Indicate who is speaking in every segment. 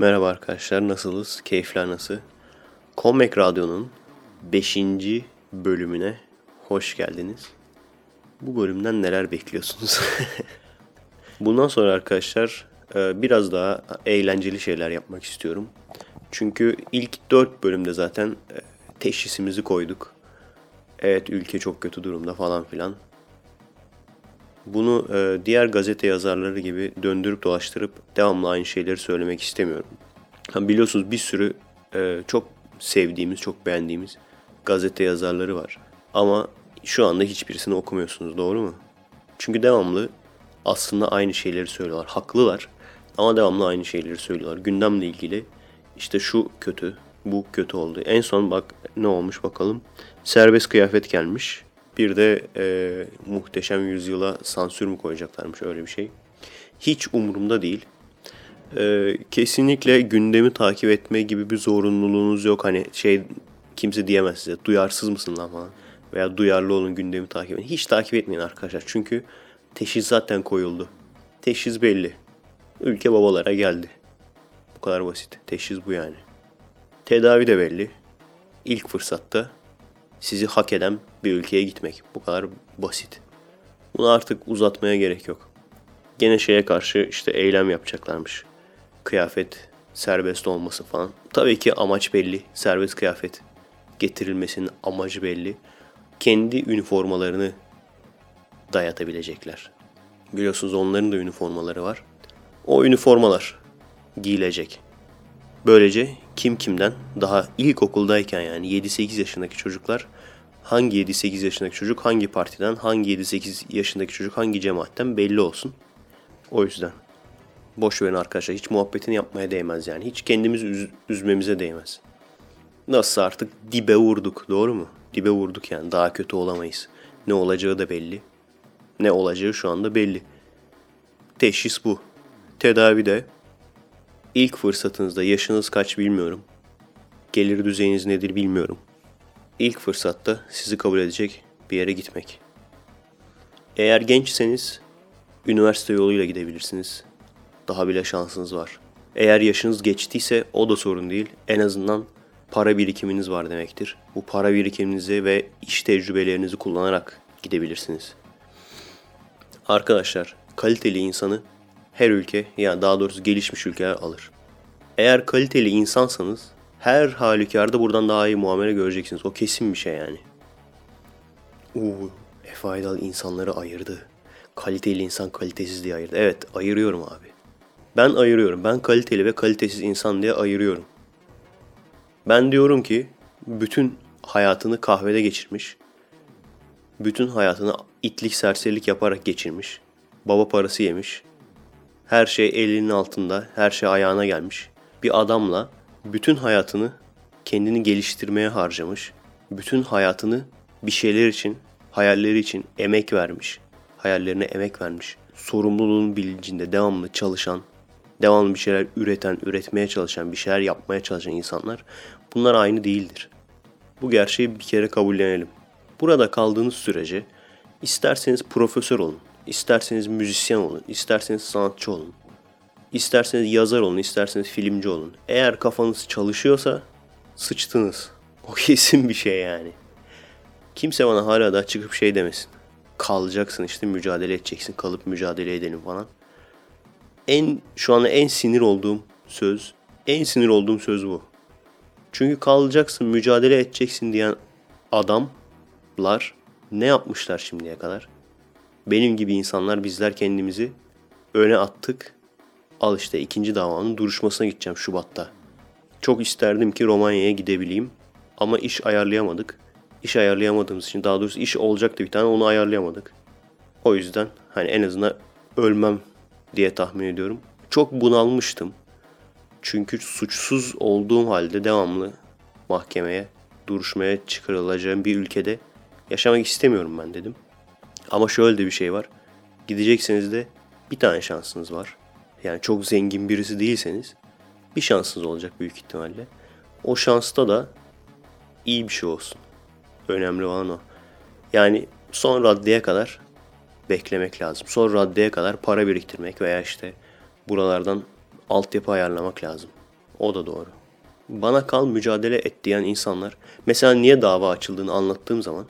Speaker 1: Merhaba arkadaşlar, nasılsınız? Keyifler nasıl? Comeback Radyo'nun 5. bölümüne hoş geldiniz. Bu bölümden neler bekliyorsunuz? Bundan sonra arkadaşlar e, biraz daha eğlenceli şeyler yapmak istiyorum. Çünkü ilk 4 bölümde zaten e, teşhisimizi koyduk. Evet ülke çok kötü durumda falan filan. Bunu e, diğer gazete yazarları gibi döndürüp dolaştırıp devamlı aynı şeyleri söylemek istemiyorum. Ha, biliyorsunuz bir sürü e, çok sevdiğimiz, çok beğendiğimiz gazete yazarları var. Ama şu anda hiçbirisini okumuyorsunuz doğru mu? Çünkü devamlı aslında aynı şeyleri söylüyorlar. Haklılar ama devamlı aynı şeyleri söylüyorlar. Gündemle ilgili işte şu kötü, bu kötü oldu. En son bak ne olmuş bakalım. Serbest kıyafet gelmiş. Bir de e, muhteşem yüzyıla sansür mü koyacaklarmış öyle bir şey. Hiç umurumda değil. E, kesinlikle gündemi takip etme gibi bir zorunluluğunuz yok. Hani şey kimse diyemez size duyarsız mısın lan falan. Veya duyarlı olun gündemi takip edin. Hiç takip etmeyin arkadaşlar. Çünkü teşhis zaten koyuldu. Teşhis belli. Ülke babalara geldi. Bu kadar basit. Teşhis bu yani. Tedavi de belli. İlk fırsatta sizi hak eden bir ülkeye gitmek. Bu kadar basit. Bunu artık uzatmaya gerek yok. Gene şeye karşı işte eylem yapacaklarmış. Kıyafet serbest olması falan. Tabii ki amaç belli. Serbest kıyafet getirilmesinin amacı belli. Kendi üniformalarını dayatabilecekler. Biliyorsunuz onların da üniformaları var. O üniformalar giyilecek. Böylece kim kimden daha ilkokuldayken yani 7-8 yaşındaki çocuklar hangi 7-8 yaşındaki çocuk hangi partiden, hangi 7-8 yaşındaki çocuk hangi cemaatten belli olsun. O yüzden boş verin arkadaşlar. Hiç muhabbetini yapmaya değmez yani. Hiç kendimizi üz- üzmemize değmez. Nasıl artık dibe vurduk doğru mu? Dibe vurduk yani daha kötü olamayız. Ne olacağı da belli. Ne olacağı şu anda belli. Teşhis bu. Tedavi de ilk fırsatınızda yaşınız kaç bilmiyorum. Gelir düzeyiniz nedir bilmiyorum. İlk fırsatta sizi kabul edecek bir yere gitmek. Eğer gençseniz üniversite yoluyla gidebilirsiniz. Daha bile şansınız var. Eğer yaşınız geçtiyse o da sorun değil. En azından para birikiminiz var demektir. Bu para birikiminizi ve iş tecrübelerinizi kullanarak gidebilirsiniz. Arkadaşlar, kaliteli insanı her ülke, yani daha doğrusu gelişmiş ülkeler alır. Eğer kaliteli insansanız her halükarda buradan daha iyi muamele göreceksiniz. O kesin bir şey yani. Uuu, Efe Aydal insanları ayırdı. Kaliteli insan kalitesiz diye ayırdı. Evet, ayırıyorum abi. Ben ayırıyorum. Ben kaliteli ve kalitesiz insan diye ayırıyorum. Ben diyorum ki bütün hayatını kahvede geçirmiş. Bütün hayatını itlik serserilik yaparak geçirmiş. Baba parası yemiş. Her şey elinin altında, her şey ayağına gelmiş. Bir adamla bütün hayatını kendini geliştirmeye harcamış. Bütün hayatını bir şeyler için, hayalleri için emek vermiş. Hayallerine emek vermiş. Sorumluluğun bilincinde devamlı çalışan, devamlı bir şeyler üreten, üretmeye çalışan, bir şeyler yapmaya çalışan insanlar bunlar aynı değildir. Bu gerçeği bir kere kabullenelim. Burada kaldığınız sürece isterseniz profesör olun, isterseniz müzisyen olun, isterseniz sanatçı olun, isterseniz yazar olun, isterseniz filmci olun. Eğer kafanız çalışıyorsa sıçtınız. O kesin bir şey yani. Kimse bana hala da çıkıp şey demesin. Kalacaksın işte mücadele edeceksin, kalıp mücadele edelim falan. En şu anda en sinir olduğum söz, en sinir olduğum söz bu. Çünkü kalacaksın, mücadele edeceksin diyen adamlar ne yapmışlar şimdiye kadar? Benim gibi insanlar bizler kendimizi öne attık. Al işte ikinci davanın duruşmasına gideceğim Şubat'ta. Çok isterdim ki Romanya'ya gidebileyim ama iş ayarlayamadık. İş ayarlayamadığımız için daha doğrusu iş olacaktı bir tane onu ayarlayamadık. O yüzden hani en azından ölmem diye tahmin ediyorum. Çok bunalmıştım. Çünkü suçsuz olduğum halde devamlı mahkemeye, duruşmaya çıkarılacağım bir ülkede yaşamak istemiyorum ben dedim. Ama şöyle de bir şey var. Gidecekseniz de bir tane şansınız var. Yani çok zengin birisi değilseniz bir şansınız olacak büyük ihtimalle. O şansta da iyi bir şey olsun. Önemli olan o. Yani son raddeye kadar beklemek lazım. Son raddeye kadar para biriktirmek veya işte buralardan altyapı ayarlamak lazım. O da doğru. Bana kal mücadele et diyen insanlar mesela niye dava açıldığını anlattığım zaman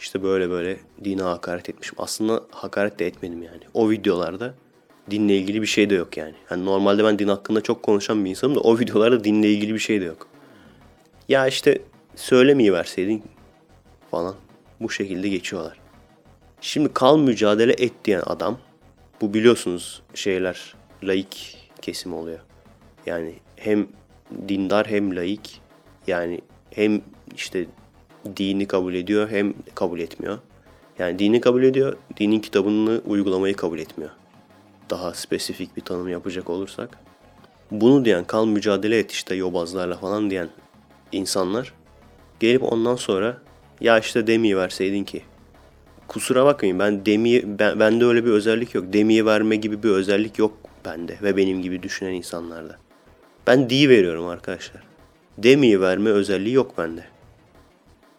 Speaker 1: işte böyle böyle dine hakaret etmişim. Aslında hakaret de etmedim yani. O videolarda dinle ilgili bir şey de yok yani. yani normalde ben din hakkında çok konuşan bir insanım da o videolarda dinle ilgili bir şey de yok. Ya işte söylemeyi verseydin falan bu şekilde geçiyorlar. Şimdi kal mücadele et diyen adam bu biliyorsunuz şeyler laik kesim oluyor. Yani hem dindar hem laik yani hem işte dini kabul ediyor hem kabul etmiyor. Yani dini kabul ediyor, dinin kitabını uygulamayı kabul etmiyor. Daha spesifik bir tanım yapacak olursak. Bunu diyen kal mücadele et işte yobazlarla falan diyen insanlar gelip ondan sonra ya işte demiyi verseydin ki. Kusura bakmayın ben demiyi ben, bende öyle bir özellik yok. Demiyi verme gibi bir özellik yok bende ve benim gibi düşünen insanlarda. Ben di veriyorum arkadaşlar. Demiyi verme özelliği yok bende.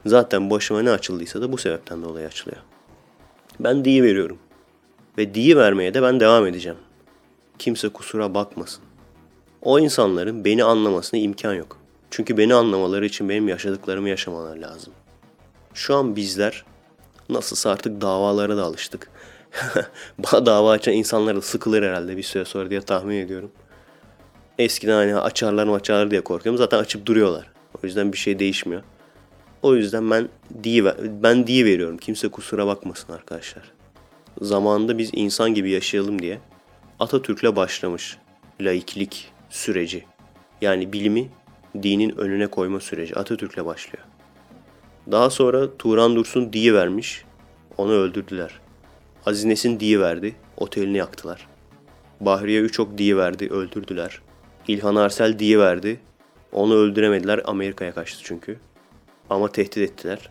Speaker 1: Zaten başıma ne açıldıysa da bu sebepten dolayı açılıyor. Ben diyi veriyorum. Ve diyi vermeye de ben devam edeceğim. Kimse kusura bakmasın. O insanların beni anlamasına imkan yok. Çünkü beni anlamaları için benim yaşadıklarımı yaşamaları lazım. Şu an bizler nasılsa artık davalara da alıştık. Bana dava açan insanlar da sıkılır herhalde bir süre sonra diye tahmin ediyorum. Eskiden hani açarlar mı açarlar diye korkuyorum. Zaten açıp duruyorlar. O yüzden bir şey değişmiyor. O yüzden ben diye ben diye veriyorum. Kimse kusura bakmasın arkadaşlar. Zamanında biz insan gibi yaşayalım diye Atatürk'le başlamış laiklik süreci. Yani bilimi dinin önüne koyma süreci Atatürk'le başlıyor. Daha sonra Turan Dursun diye vermiş. Onu öldürdüler. Aziz Nesin diye verdi. Otelini yaktılar. Bahriye Üçok diye verdi. Öldürdüler. İlhan Arsel diye verdi. Onu öldüremediler. Amerika'ya kaçtı çünkü ama tehdit ettiler.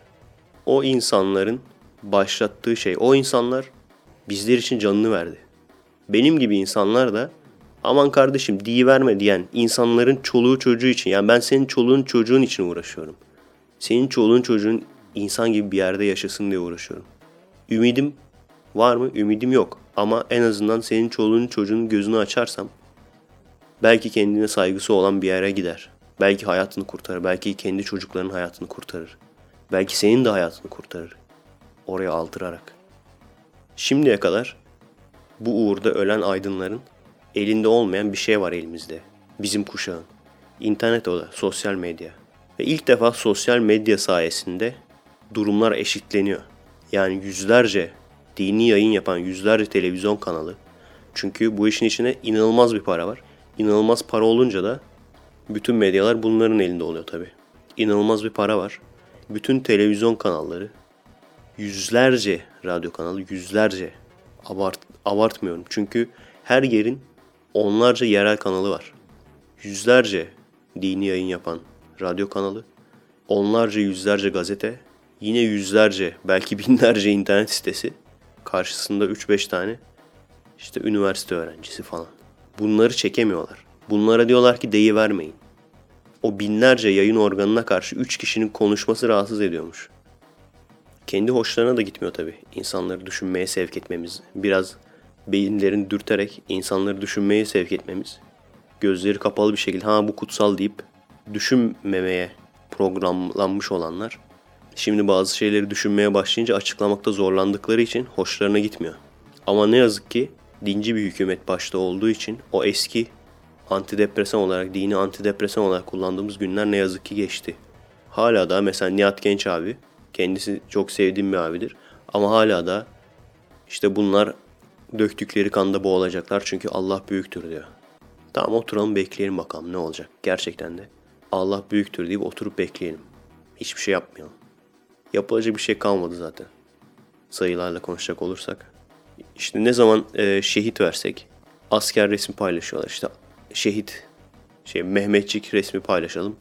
Speaker 1: O insanların başlattığı şey, o insanlar bizler için canını verdi. Benim gibi insanlar da aman kardeşim diye verme diyen insanların çoluğu çocuğu için yani ben senin çoluğun çocuğun için uğraşıyorum. Senin çoluğun çocuğun insan gibi bir yerde yaşasın diye uğraşıyorum. Ümidim var mı? Ümidim yok. Ama en azından senin çoluğun çocuğun gözünü açarsam belki kendine saygısı olan bir yere gider. Belki hayatını kurtarır. Belki kendi çocuklarının hayatını kurtarır. Belki senin de hayatını kurtarır. Oraya aldırarak. Şimdiye kadar bu uğurda ölen aydınların elinde olmayan bir şey var elimizde. Bizim kuşağın. İnternet o da, sosyal medya. Ve ilk defa sosyal medya sayesinde durumlar eşitleniyor. Yani yüzlerce dini yayın yapan yüzlerce televizyon kanalı. Çünkü bu işin içine inanılmaz bir para var. İnanılmaz para olunca da bütün medyalar bunların elinde oluyor tabi. İnanılmaz bir para var. Bütün televizyon kanalları, yüzlerce radyo kanalı, yüzlerce abart abartmıyorum. Çünkü her yerin onlarca yerel kanalı var. Yüzlerce dini yayın yapan radyo kanalı, onlarca yüzlerce gazete, yine yüzlerce belki binlerce internet sitesi, karşısında 3-5 tane işte üniversite öğrencisi falan. Bunları çekemiyorlar. Bunlara diyorlar ki deyi vermeyin. O binlerce yayın organına karşı üç kişinin konuşması rahatsız ediyormuş. Kendi hoşlarına da gitmiyor tabii. İnsanları düşünmeye sevk etmemiz, biraz beyinlerini dürterek insanları düşünmeye sevk etmemiz, gözleri kapalı bir şekilde ha bu kutsal deyip düşünmemeye programlanmış olanlar şimdi bazı şeyleri düşünmeye başlayınca açıklamakta zorlandıkları için hoşlarına gitmiyor. Ama ne yazık ki dinci bir hükümet başta olduğu için o eski antidepresan olarak, dini antidepresan olarak kullandığımız günler ne yazık ki geçti. Hala da mesela Nihat Genç abi, kendisi çok sevdiğim bir abidir. Ama hala da işte bunlar döktükleri kanda boğulacaklar çünkü Allah büyüktür diyor. Tamam oturalım bekleyelim bakalım ne olacak gerçekten de. Allah büyüktür deyip oturup bekleyelim. Hiçbir şey yapmayalım. Yapılacak bir şey kalmadı zaten. Sayılarla konuşacak olursak. İşte ne zaman e, şehit versek asker resim paylaşıyorlar. İşte şehit şey Mehmetçik resmi paylaşalım.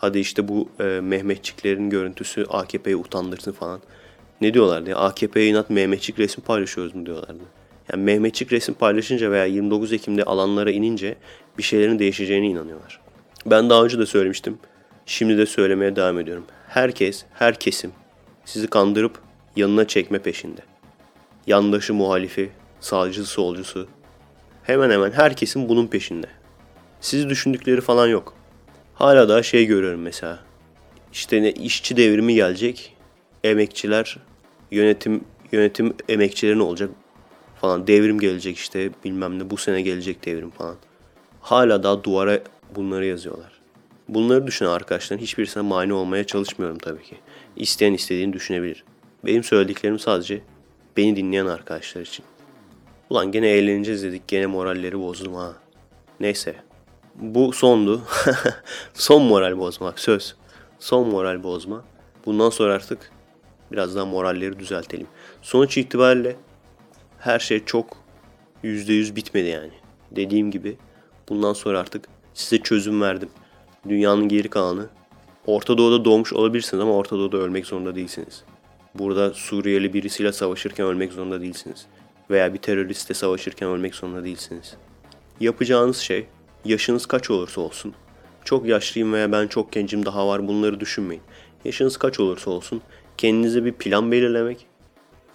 Speaker 1: Hadi işte bu e, Mehmetçiklerin görüntüsü AKP'yi utandırsın falan. Ne diyorlardı ya? AKP'ye inat Mehmetçik resmi paylaşıyoruz mu diyorlardı. Yani Mehmetçik resim paylaşınca veya 29 Ekim'de alanlara inince bir şeylerin değişeceğine inanıyorlar. Ben daha önce de söylemiştim. Şimdi de söylemeye devam ediyorum. Herkes, her kesim sizi kandırıp yanına çekme peşinde. Yandaşı muhalifi, sağcısı solcusu hemen hemen herkesin bunun peşinde. Sizi düşündükleri falan yok. Hala daha şey görüyorum mesela. İşte ne işçi devrimi gelecek. Emekçiler yönetim yönetim emekçilerin olacak falan. Devrim gelecek işte bilmem ne bu sene gelecek devrim falan. Hala daha duvara bunları yazıyorlar. Bunları düşünen arkadaşların hiçbirisine mani olmaya çalışmıyorum tabii ki. İsteyen istediğini düşünebilir. Benim söylediklerim sadece beni dinleyen arkadaşlar için. Ulan gene eğleneceğiz dedik gene moralleri bozdum ha. Neyse. Bu sondu. Son moral bozmak söz. Son moral bozma. Bundan sonra artık biraz daha moralleri düzeltelim. Sonuç itibariyle her şey çok %100 bitmedi yani. Dediğim gibi bundan sonra artık size çözüm verdim. Dünyanın geri kalanı Orta Doğu'da doğmuş olabilirsiniz ama Orta Doğu'da ölmek zorunda değilsiniz. Burada Suriyeli birisiyle savaşırken ölmek zorunda değilsiniz. Veya bir teröristle savaşırken ölmek zorunda değilsiniz. Yapacağınız şey yaşınız kaç olursa olsun. Çok yaşlıyım veya ben çok gencim daha var bunları düşünmeyin. Yaşınız kaç olursa olsun kendinize bir plan belirlemek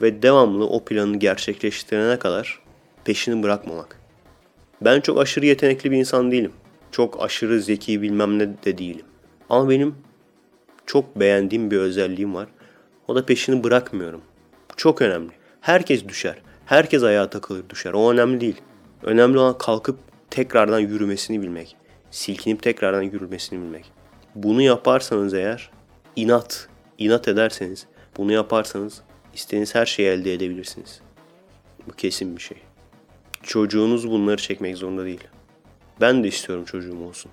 Speaker 1: ve devamlı o planı gerçekleştirene kadar peşini bırakmamak. Ben çok aşırı yetenekli bir insan değilim. Çok aşırı zeki bilmem ne de değilim. Ama benim çok beğendiğim bir özelliğim var. O da peşini bırakmıyorum. Bu çok önemli. Herkes düşer. Herkes ayağa takılır düşer. O önemli değil. Önemli olan kalkıp tekrardan yürümesini bilmek. Silkinip tekrardan yürümesini bilmek. Bunu yaparsanız eğer inat, inat ederseniz bunu yaparsanız istediğiniz her şeyi elde edebilirsiniz. Bu kesin bir şey. Çocuğunuz bunları çekmek zorunda değil. Ben de istiyorum çocuğum olsun.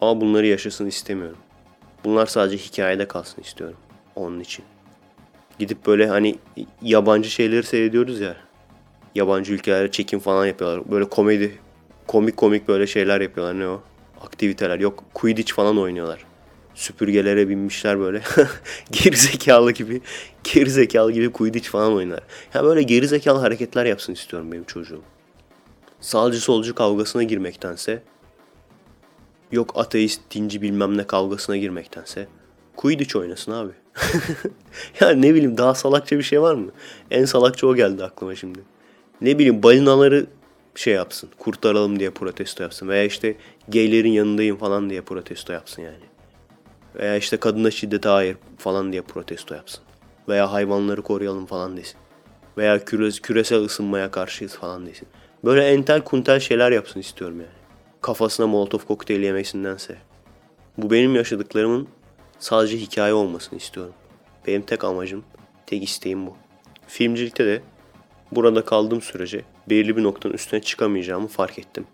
Speaker 1: Ama bunları yaşasın istemiyorum. Bunlar sadece hikayede kalsın istiyorum. Onun için. Gidip böyle hani yabancı şeyleri seyrediyoruz ya. Yabancı ülkelere çekim falan yapıyorlar. Böyle komedi, komik komik böyle şeyler yapıyorlar. Ne o? Aktiviteler. Yok Quidditch falan oynuyorlar. Süpürgelere binmişler böyle. gerizekalı gibi. Gerizekalı gibi Quidditch falan oynar. Ya böyle gerizekalı hareketler yapsın istiyorum benim çocuğum. Sağcı solcu kavgasına girmektense yok ateist, dinci bilmem ne kavgasına girmektense Quidditch oynasın abi. ya ne bileyim daha salakça bir şey var mı? En salakça o geldi aklıma şimdi. Ne bileyim balinaları şey yapsın, kurtaralım diye protesto yapsın. Veya işte gaylerin yanındayım falan diye protesto yapsın yani. Veya işte kadına şiddete hayır falan diye protesto yapsın. Veya hayvanları koruyalım falan desin. Veya küres küresel ısınmaya karşıyız falan desin. Böyle entel kuntel şeyler yapsın istiyorum yani. Kafasına molotof kokteyli yemesindense. Bu benim yaşadıklarımın sadece hikaye olmasını istiyorum. Benim tek amacım, tek isteğim bu. Filmcilikte de burada kaldığım sürece belirli bir noktanın üstüne çıkamayacağımı fark ettim.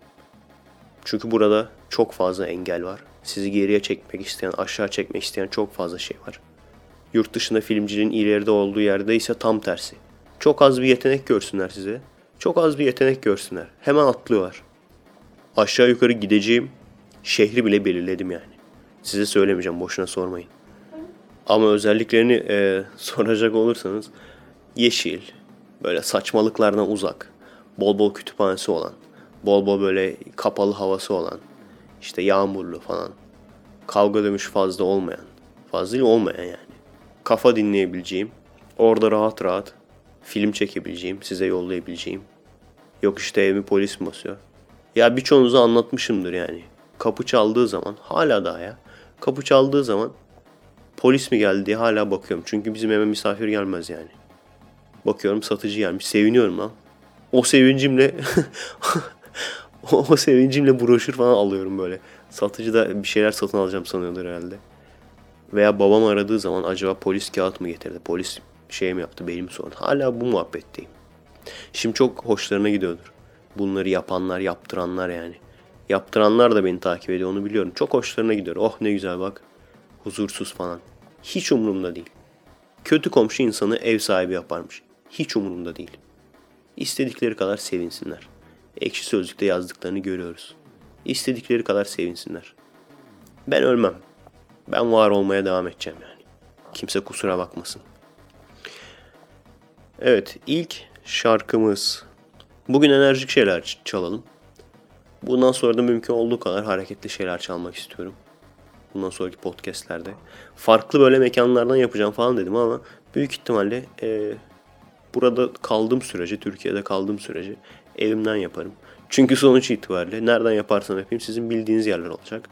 Speaker 1: Çünkü burada çok fazla engel var. Sizi geriye çekmek isteyen, aşağı çekmek isteyen çok fazla şey var. Yurt dışında filmciliğin ileride olduğu yerde ise tam tersi. Çok az bir yetenek görsünler size. Çok az bir yetenek görsünler. Hemen atlıyorlar. Aşağı yukarı gideceğim şehri bile belirledim yani. Size söylemeyeceğim boşuna sormayın. Ama özelliklerini e, soracak olursanız yeşil, böyle saçmalıklardan uzak, bol bol kütüphanesi olan, bol bol böyle kapalı havası olan, işte yağmurlu falan, kavga dövüş fazla olmayan, fazla olmayan yani. Kafa dinleyebileceğim, orada rahat rahat film çekebileceğim, size yollayabileceğim. Yok işte evimi polis basıyor. Ya birçoğunuza anlatmışımdır yani. Kapı çaldığı zaman hala daha ya. Kapı çaldığı zaman polis mi geldi diye hala bakıyorum. Çünkü bizim eve misafir gelmez yani. Bakıyorum satıcı gelmiş. Seviniyorum lan. O sevincimle o sevincimle broşür falan alıyorum böyle. Satıcı da bir şeyler satın alacağım sanıyordur herhalde. Veya babam aradığı zaman acaba polis kağıt mı getirdi? Polis şey mi yaptı benim sorun. Hala bu muhabbetteyim. Şimdi çok hoşlarına gidiyordur. Bunları yapanlar, yaptıranlar yani. Yaptıranlar da beni takip ediyor onu biliyorum. Çok hoşlarına gidiyor. Oh ne güzel bak. Huzursuz falan. Hiç umurumda değil. Kötü komşu insanı ev sahibi yaparmış. Hiç umurumda değil. İstedikleri kadar sevinsinler. Ekşi Sözlük'te yazdıklarını görüyoruz. İstedikleri kadar sevinsinler. Ben ölmem. Ben var olmaya devam edeceğim yani. Kimse kusura bakmasın. Evet, ilk şarkımız. Bugün enerjik şeyler çalalım. Bundan sonra da mümkün olduğu kadar hareketli şeyler çalmak istiyorum. Bundan sonraki podcastlerde. Farklı böyle mekanlardan yapacağım falan dedim ama büyük ihtimalle e, burada kaldığım sürece, Türkiye'de kaldığım sürece evimden yaparım. Çünkü sonuç itibariyle nereden yaparsam yapayım sizin bildiğiniz yerler olacak.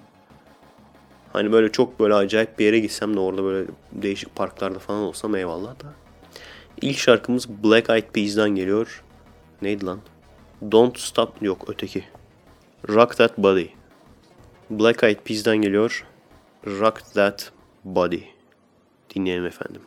Speaker 2: Hani böyle çok böyle acayip bir yere gitsem de orada böyle değişik parklarda falan olsam eyvallah da. İlk şarkımız Black Eyed Peas'den geliyor. Neydi lan? Don't Stop yok öteki. Rock That Body. Black Eyed Peas'den geliyor. Rock That Body. Dinleyelim efendim.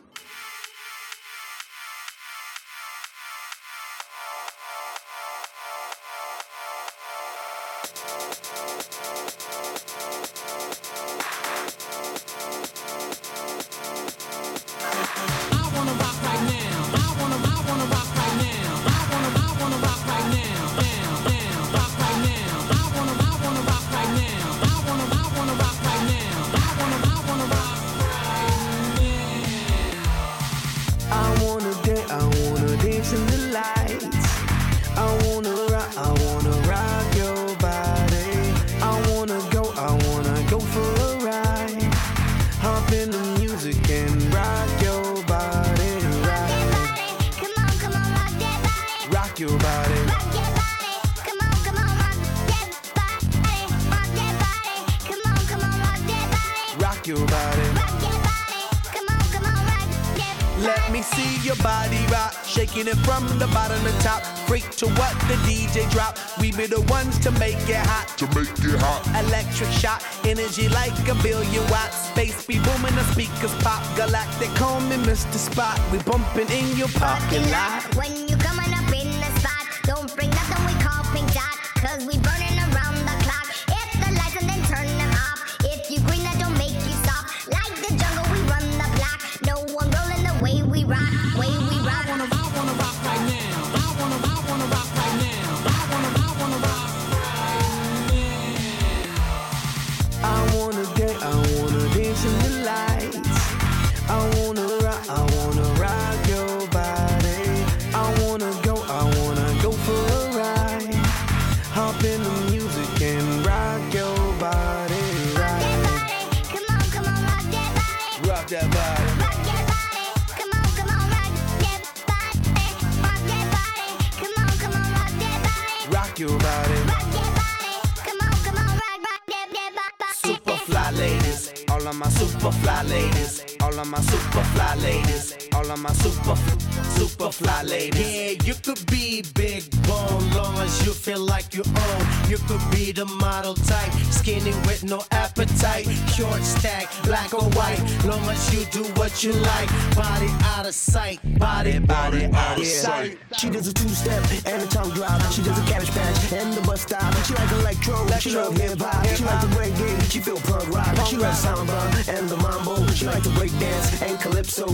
Speaker 3: skinny with no appetite. Short stack, black or white, long as you do what you like. Body out of sight, body, body out of sight.
Speaker 4: She does a two step and a tongue drop. She does a cabbage patch and the bus stop. She like electro, she love hip hop. She like the reggae, she feel punk rock. She loves samba and the mambo. She like to break dance and calypso.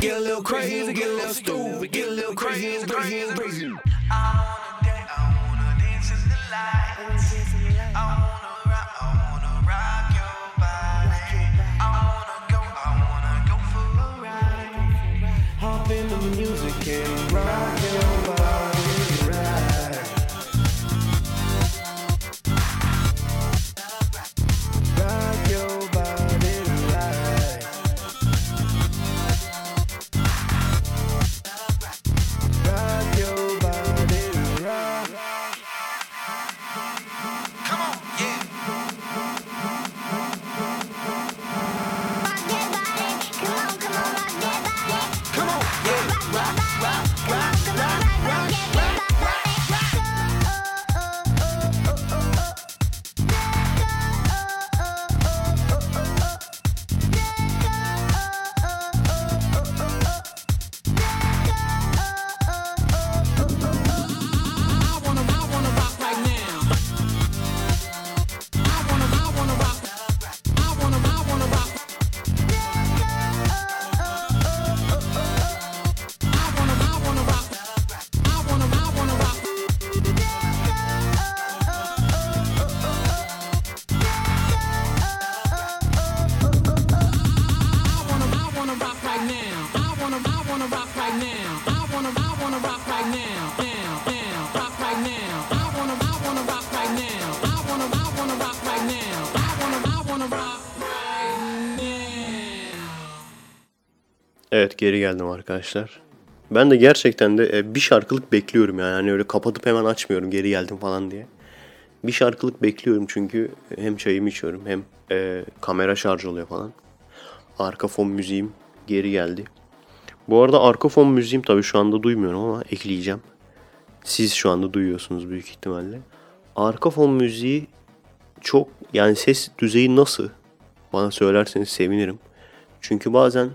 Speaker 5: Get a little crazy, get a little stupid, get a little crazy, crazy, crazy.
Speaker 6: I wanna dance, I wanna dance in the. I wanna
Speaker 2: Evet geri geldim arkadaşlar. Ben de gerçekten de e, bir şarkılık bekliyorum yani. Hani öyle kapatıp hemen açmıyorum geri geldim falan diye.
Speaker 1: Bir şarkılık bekliyorum çünkü hem çayımı içiyorum hem e, kamera şarj oluyor falan. Arka fon müziğim geri geldi. Bu arada arka fon müziğim tabii şu anda duymuyorum ama ekleyeceğim. Siz şu anda duyuyorsunuz büyük ihtimalle. Arka fon müziği çok yani ses düzeyi nasıl bana söylerseniz sevinirim. Çünkü bazen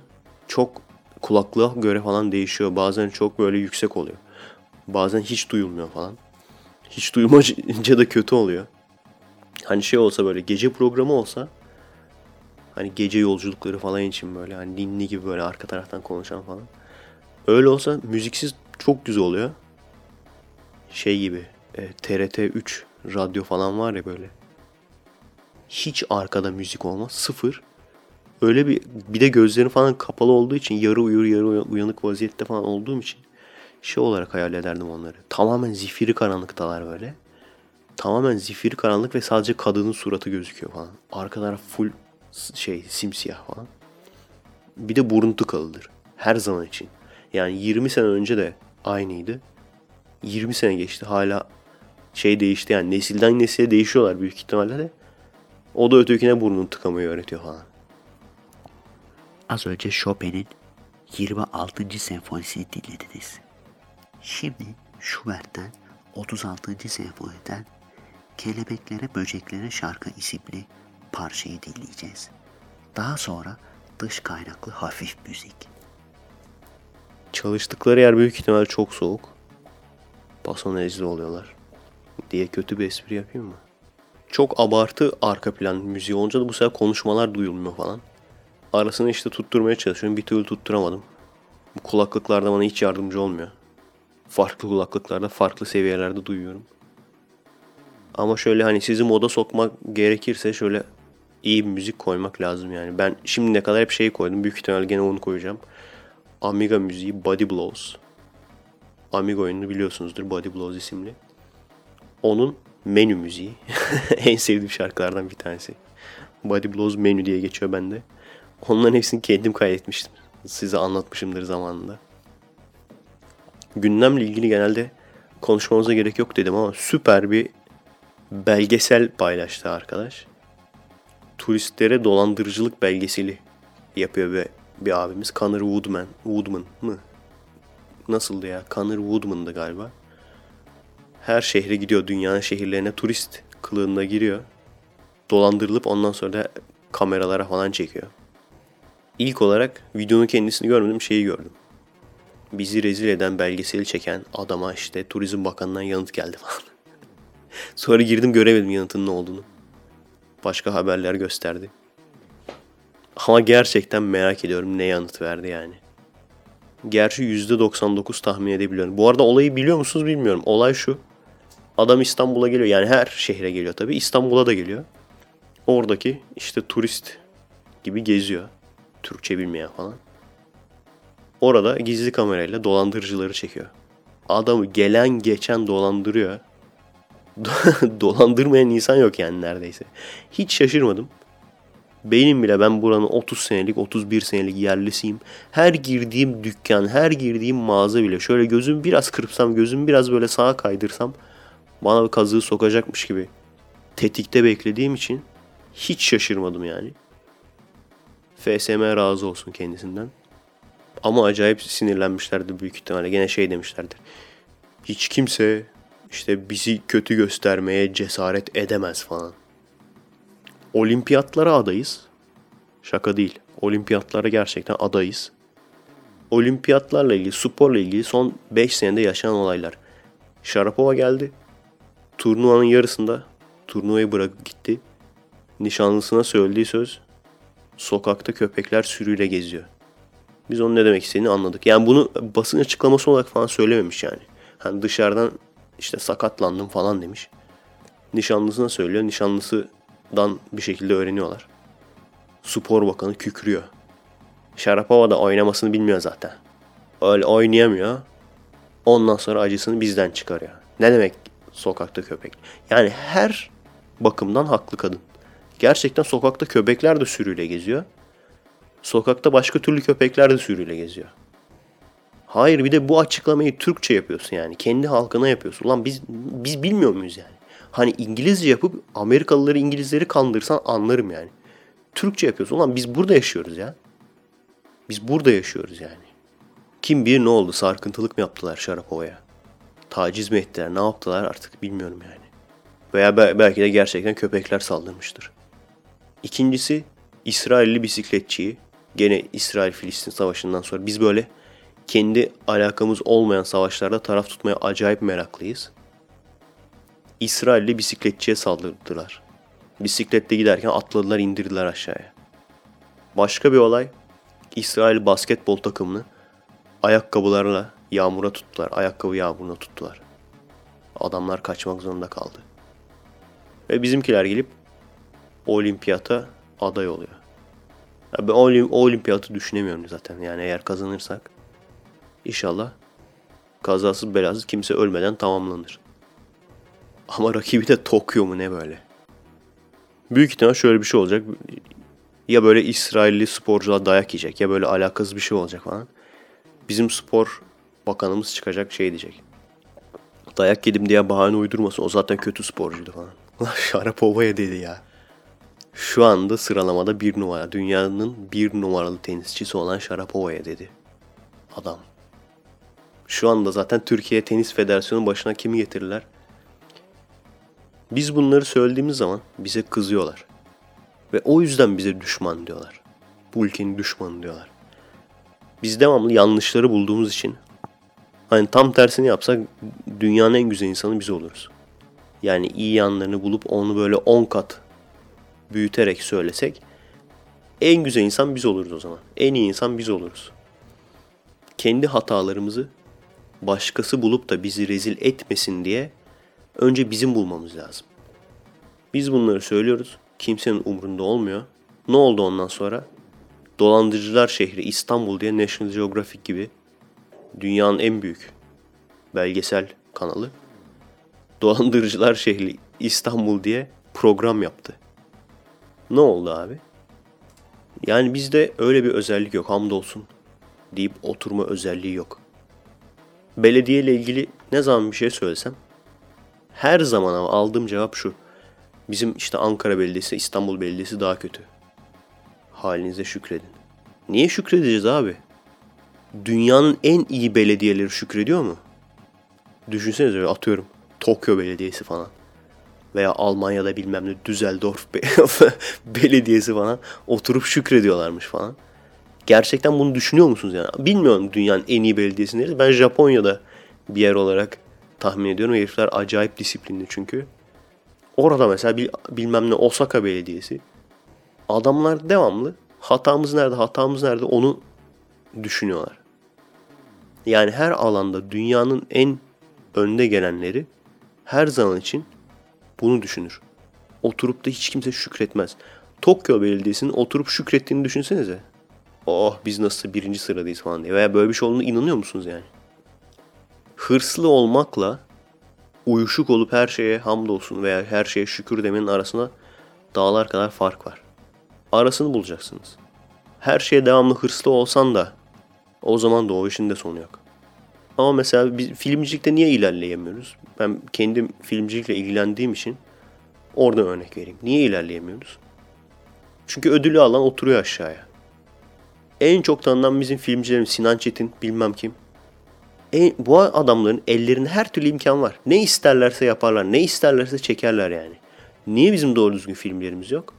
Speaker 1: çok kulaklığa göre falan değişiyor. Bazen çok böyle yüksek oluyor. Bazen hiç duyulmuyor falan. Hiç duymayınca da kötü oluyor. Hani şey olsa böyle gece programı olsa hani gece yolculukları falan için böyle hani ninni gibi böyle arka taraftan konuşan falan. Öyle olsa müziksiz çok güzel oluyor. Şey gibi e, TRT 3 radyo falan var ya böyle. Hiç arkada müzik olmaz. Sıfır. Öyle bir bir de gözlerim falan kapalı olduğu için yarı uyur yarı uyanık vaziyette falan olduğum için şey olarak hayal ederdim onları. Tamamen zifiri karanlıktalar böyle. Tamamen zifiri karanlık ve sadece kadının suratı gözüküyor falan. Arka taraf full şey simsiyah falan. Bir de burun tıkalıdır. Her zaman için. Yani 20 sene önce de aynıydı. 20 sene geçti hala şey değişti yani nesilden nesile değişiyorlar büyük ihtimalle de. O da ötekine burnunu tıkamayı öğretiyor falan.
Speaker 7: Az önce Chopin'in 26. senfonisini dinlediniz. Şimdi Schubert'ten 36. senfoniden Kelebeklere Böceklere Şarkı isimli parçayı dinleyeceğiz. Daha sonra dış kaynaklı hafif müzik.
Speaker 1: Çalıştıkları yer büyük ihtimal çok soğuk. Basonezli oluyorlar. Diye kötü bir espri yapayım mı? Çok abartı arka plan müziği olunca da bu sefer konuşmalar duyulmuyor falan. Arasını işte tutturmaya çalışıyorum. Bir türlü tutturamadım. Bu kulaklıklarda bana hiç yardımcı olmuyor. Farklı kulaklıklarda farklı seviyelerde duyuyorum. Ama şöyle hani sizi moda sokmak gerekirse şöyle iyi bir müzik koymak lazım yani. Ben şimdiye kadar hep şey koydum. Büyük ihtimal gene onu koyacağım. Amiga müziği Body Blows. Amiga oyununu biliyorsunuzdur Body Blows isimli. Onun menü müziği. en sevdiğim şarkılardan bir tanesi. Body Blows menü diye geçiyor bende. Onların hepsini kendim kaydetmiştim. Size anlatmışımdır zamanında. Gündemle ilgili genelde konuşmamıza gerek yok dedim ama süper bir belgesel paylaştı arkadaş. Turistlere dolandırıcılık belgeseli yapıyor bir, bir abimiz. Connor Woodman. Woodman mı? Nasıldı ya? Connor Woodman'dı galiba. Her şehre gidiyor. Dünyanın şehirlerine turist kılığında giriyor. Dolandırılıp ondan sonra da kameralara falan çekiyor. İlk olarak videonun kendisini görmedim şeyi gördüm. Bizi rezil eden belgeseli çeken adama işte Turizm Bakanı'ndan yanıt geldi falan. Sonra girdim göremedim yanıtın ne olduğunu. Başka haberler gösterdi. Ama gerçekten merak ediyorum ne yanıt verdi yani. Gerçi %99 tahmin edebiliyorum. Bu arada olayı biliyor musunuz bilmiyorum. Olay şu. Adam İstanbul'a geliyor. Yani her şehre geliyor tabii. İstanbul'a da geliyor. Oradaki işte turist gibi geziyor. Türkçe bilmeyen falan. Orada gizli kamerayla dolandırıcıları çekiyor. Adamı gelen geçen dolandırıyor. Dolandırmayan insan yok yani neredeyse. Hiç şaşırmadım. Benim bile ben buranın 30 senelik 31 senelik yerlisiyim. Her girdiğim dükkan, her girdiğim mağaza bile şöyle gözüm biraz kırpsam, gözüm biraz böyle sağa kaydırsam bana bir kazığı sokacakmış gibi tetikte beklediğim için hiç şaşırmadım yani. FSM razı olsun kendisinden. Ama acayip sinirlenmişlerdi büyük ihtimalle. Gene şey demişlerdir. Hiç kimse işte bizi kötü göstermeye cesaret edemez falan. Olimpiyatlara adayız. Şaka değil. Olimpiyatlara gerçekten adayız. Olimpiyatlarla ilgili, sporla ilgili son 5 senede yaşanan olaylar. Sharapova geldi. Turnuvanın yarısında turnuvayı bırakıp gitti. Nişanlısına söylediği söz sokakta köpekler sürüyle geziyor. Biz onun ne demek istediğini anladık. Yani bunu basın açıklaması olarak falan söylememiş yani. Hani dışarıdan işte sakatlandım falan demiş. Nişanlısına söylüyor. Nişanlısından bir şekilde öğreniyorlar. Spor bakanı kükrüyor. Sharapova da oynamasını bilmiyor zaten. Öyle oynayamıyor. Ondan sonra acısını bizden çıkarıyor. Ne demek sokakta köpek? Yani her bakımdan haklı kadın. Gerçekten sokakta köpekler de sürüyle geziyor. Sokakta başka türlü köpekler de sürüyle geziyor. Hayır bir de bu açıklamayı Türkçe yapıyorsun yani. Kendi halkına yapıyorsun. Ulan biz biz bilmiyor muyuz yani? Hani İngilizce yapıp Amerikalıları İngilizleri kandırsan anlarım yani. Türkçe yapıyorsun. Ulan biz burada yaşıyoruz ya. Biz burada yaşıyoruz yani. Kim bilir ne oldu? Sarkıntılık mı yaptılar Şarapova'ya? Taciz mi ettiler? Ne yaptılar artık bilmiyorum yani. Veya be- belki de gerçekten köpekler saldırmıştır. İkincisi İsrailli bisikletçiyi gene İsrail-Filistin savaşından sonra biz böyle kendi alakamız olmayan savaşlarda taraf tutmaya acayip meraklıyız. İsrailli bisikletçiye saldırdılar. Bisiklette giderken atladılar indirdiler aşağıya. Başka bir olay İsrail basketbol takımını ayakkabılarla yağmura tuttular. Ayakkabı yağmuruna tuttular. Adamlar kaçmak zorunda kaldı. Ve bizimkiler gelip olimpiyata aday oluyor. Ya ben olim- olimpiyatı düşünemiyorum zaten. Yani eğer kazanırsak inşallah kazasız belasız kimse ölmeden tamamlanır. Ama rakibi de Tokyo mu ne böyle? Büyük ihtimal şöyle bir şey olacak. Ya böyle İsrailli sporcular dayak yiyecek ya böyle alakasız bir şey olacak falan. Bizim spor bakanımız çıkacak şey diyecek. Dayak yedim diye bahane uydurmasın. O zaten kötü sporcuydu falan. Ulan Şarapova'ya dedi ya. Şu anda sıralamada bir numara. Dünyanın bir numaralı tenisçisi olan Şarapova'ya dedi. Adam. Şu anda zaten Türkiye Tenis Federasyonu başına kimi getirirler? Biz bunları söylediğimiz zaman bize kızıyorlar. Ve o yüzden bize düşman diyorlar. Bu ülkenin düşmanı diyorlar. Biz devamlı yanlışları bulduğumuz için hani tam tersini yapsak dünyanın en güzel insanı biz oluruz. Yani iyi yanlarını bulup onu böyle 10 kat büyüterek söylesek en güzel insan biz oluruz o zaman. En iyi insan biz oluruz. Kendi hatalarımızı başkası bulup da bizi rezil etmesin diye önce bizim bulmamız lazım. Biz bunları söylüyoruz. Kimsenin umrunda olmuyor. Ne oldu ondan sonra? Dolandırıcılar şehri İstanbul diye National Geographic gibi dünyanın en büyük belgesel kanalı Dolandırıcılar şehri İstanbul diye program yaptı. Ne oldu abi? Yani bizde öyle bir özellik yok hamdolsun deyip oturma özelliği yok. Belediye ile ilgili ne zaman bir şey söylesem her zaman ama aldığım cevap şu. Bizim işte Ankara Belediyesi, İstanbul Belediyesi daha kötü. Halinize şükredin. Niye şükredeceğiz abi? Dünyanın en iyi belediyeleri şükrediyor mu? Düşünsenize atıyorum. Tokyo Belediyesi falan. Veya Almanya'da bilmem ne Düsseldorf Be- Belediyesi falan oturup şükrediyorlarmış falan. Gerçekten bunu düşünüyor musunuz yani? Bilmiyorum dünyanın en iyi belediyesi neresi. Ben Japonya'da bir yer olarak tahmin ediyorum. Herifler acayip disiplinli çünkü. Orada mesela bir, bilmem ne Osaka Belediyesi. Adamlar devamlı hatamız nerede hatamız nerede onu düşünüyorlar. Yani her alanda dünyanın en önde gelenleri her zaman için bunu düşünür. Oturup da hiç kimse şükretmez. Tokyo Belediyesi'nin oturup şükrettiğini düşünsenize. Oh biz nasıl birinci sıradayız falan diye. Veya böyle bir şey olduğunu inanıyor musunuz yani? Hırslı olmakla uyuşuk olup her şeye hamdolsun veya her şeye şükür demenin arasında dağlar kadar fark var. Arasını bulacaksınız. Her şeye devamlı hırslı olsan da o zaman da o işin de sonu yok. Ama mesela biz filmcilikte niye ilerleyemiyoruz? Ben kendim filmcilikle ilgilendiğim için oradan örnek vereyim. Niye ilerleyemiyoruz? Çünkü ödülü alan oturuyor aşağıya. En çok tanınan bizim filmcilerimiz Sinan Çetin, bilmem kim. En, bu adamların ellerinde her türlü imkan var. Ne isterlerse yaparlar, ne isterlerse çekerler yani. Niye bizim doğru düzgün filmlerimiz yok?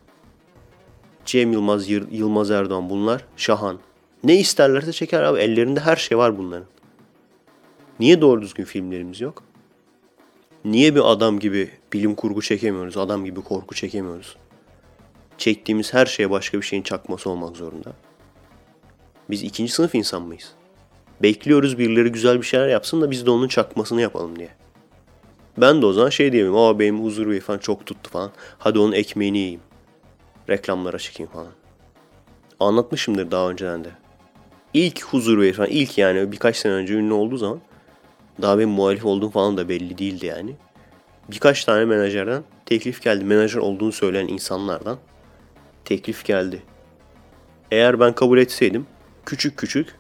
Speaker 1: Cem Yılmaz, Yılmaz Erdoğan bunlar şahan. Ne isterlerse çeker abi. Ellerinde her şey var bunların. Niye doğru düzgün filmlerimiz yok? Niye bir adam gibi bilim kurgu çekemiyoruz, adam gibi korku çekemiyoruz? Çektiğimiz her şeye başka bir şeyin çakması olmak zorunda. Biz ikinci sınıf insan mıyız? Bekliyoruz birileri güzel bir şeyler yapsın da biz de onun çakmasını yapalım diye. Ben de o zaman şey diyeyim. Aa benim huzur bey falan çok tuttu falan. Hadi onun ekmeğini yiyeyim. Reklamlara çıkayım falan. Anlatmışımdır daha önceden de. İlk huzur bey falan ilk yani birkaç sene önce ünlü olduğu zaman daha benim muhalif olduğum falan da belli değildi yani. Birkaç tane menajerden teklif geldi. Menajer olduğunu söyleyen insanlardan teklif geldi. Eğer ben kabul etseydim küçük küçük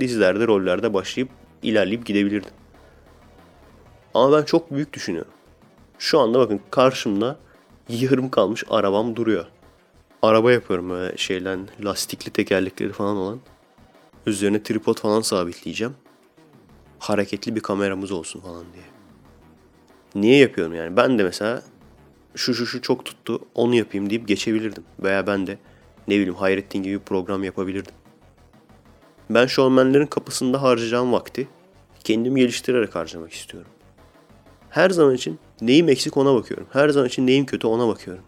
Speaker 1: dizilerde rollerde başlayıp ilerleyip gidebilirdim. Ama ben çok büyük düşünüyorum. Şu anda bakın karşımda yarım kalmış arabam duruyor. Araba yapıyorum böyle şeyden lastikli tekerlekleri falan olan. Üzerine tripod falan sabitleyeceğim. Hareketli bir kameramız olsun falan diye. Niye yapıyorum yani? Ben de mesela şu şu şu çok tuttu onu yapayım deyip geçebilirdim. Veya ben de ne bileyim Hayrettin gibi bir program yapabilirdim. Ben şovmenlerin kapısında harcayacağım vakti kendimi geliştirerek harcamak istiyorum. Her zaman için neyim eksik ona bakıyorum. Her zaman için neyim kötü ona bakıyorum.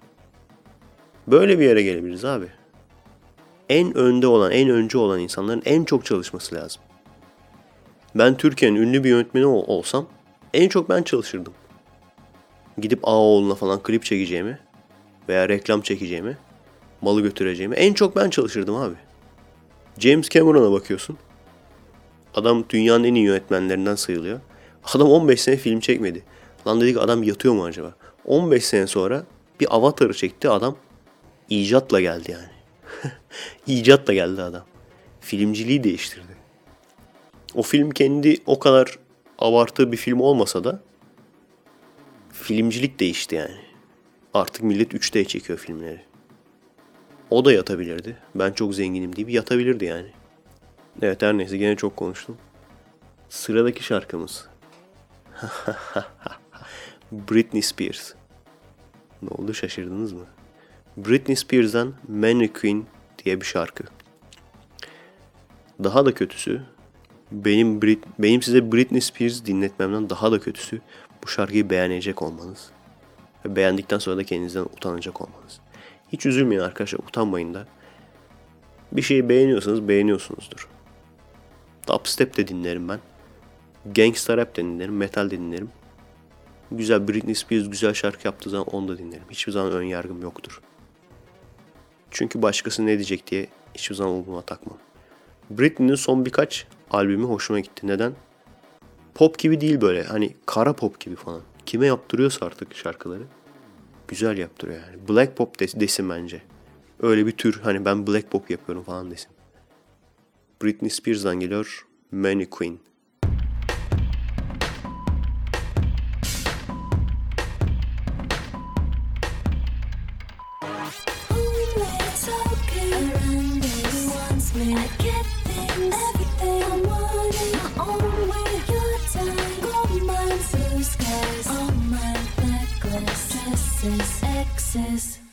Speaker 1: Böyle bir yere gelebiliriz abi. En önde olan, en önce olan insanların en çok çalışması lazım. Ben Türkiye'nin ünlü bir yönetmeni ol- olsam en çok ben çalışırdım. Gidip Ağoğlu'na falan klip çekeceğimi veya reklam çekeceğimi, malı götüreceğimi en çok ben çalışırdım abi. James Cameron'a bakıyorsun. Adam dünyanın en iyi yönetmenlerinden sayılıyor. Adam 15 sene film çekmedi. Lan dedik adam yatıyor mu acaba? 15 sene sonra bir avatarı çekti adam. icatla geldi yani. icatla geldi adam. Filmciliği değiştirdi. O film kendi o kadar abartığı bir film olmasa da filmcilik değişti yani. Artık millet 3D çekiyor filmleri. O da yatabilirdi. Ben çok zenginim deyip yatabilirdi yani. Evet her neyse gene çok konuştum. Sıradaki şarkımız. Britney Spears. Ne oldu şaşırdınız mı? Britney Spears'dan Mannequin diye bir şarkı. Daha da kötüsü benim Brit benim size Britney Spears dinletmemden daha da kötüsü bu şarkıyı beğenecek olmanız. Ve beğendikten sonra da kendinizden utanacak olmanız. Hiç üzülmeyin arkadaşlar utanmayın da. Bir şeyi beğeniyorsanız beğeniyorsunuzdur. Dubstep de dinlerim ben. Gangsta rap de dinlerim, metal de dinlerim. Güzel Britney Spears güzel şarkı yaptığı zaman onu da dinlerim. Hiçbir zaman ön yargım yoktur. Çünkü başkası ne diyecek diye hiçbir zaman umuruma takmam. Britney'nin son birkaç albümü hoşuma gitti. Neden? Pop gibi değil böyle. Hani kara pop gibi falan. Kime yaptırıyorsa artık şarkıları. Güzel yaptırıyor yani. Black pop des- desin bence. Öyle bir tür hani ben black pop yapıyorum falan desin. Britney Spears'dan geliyor Mannequin.
Speaker 8: It's excess.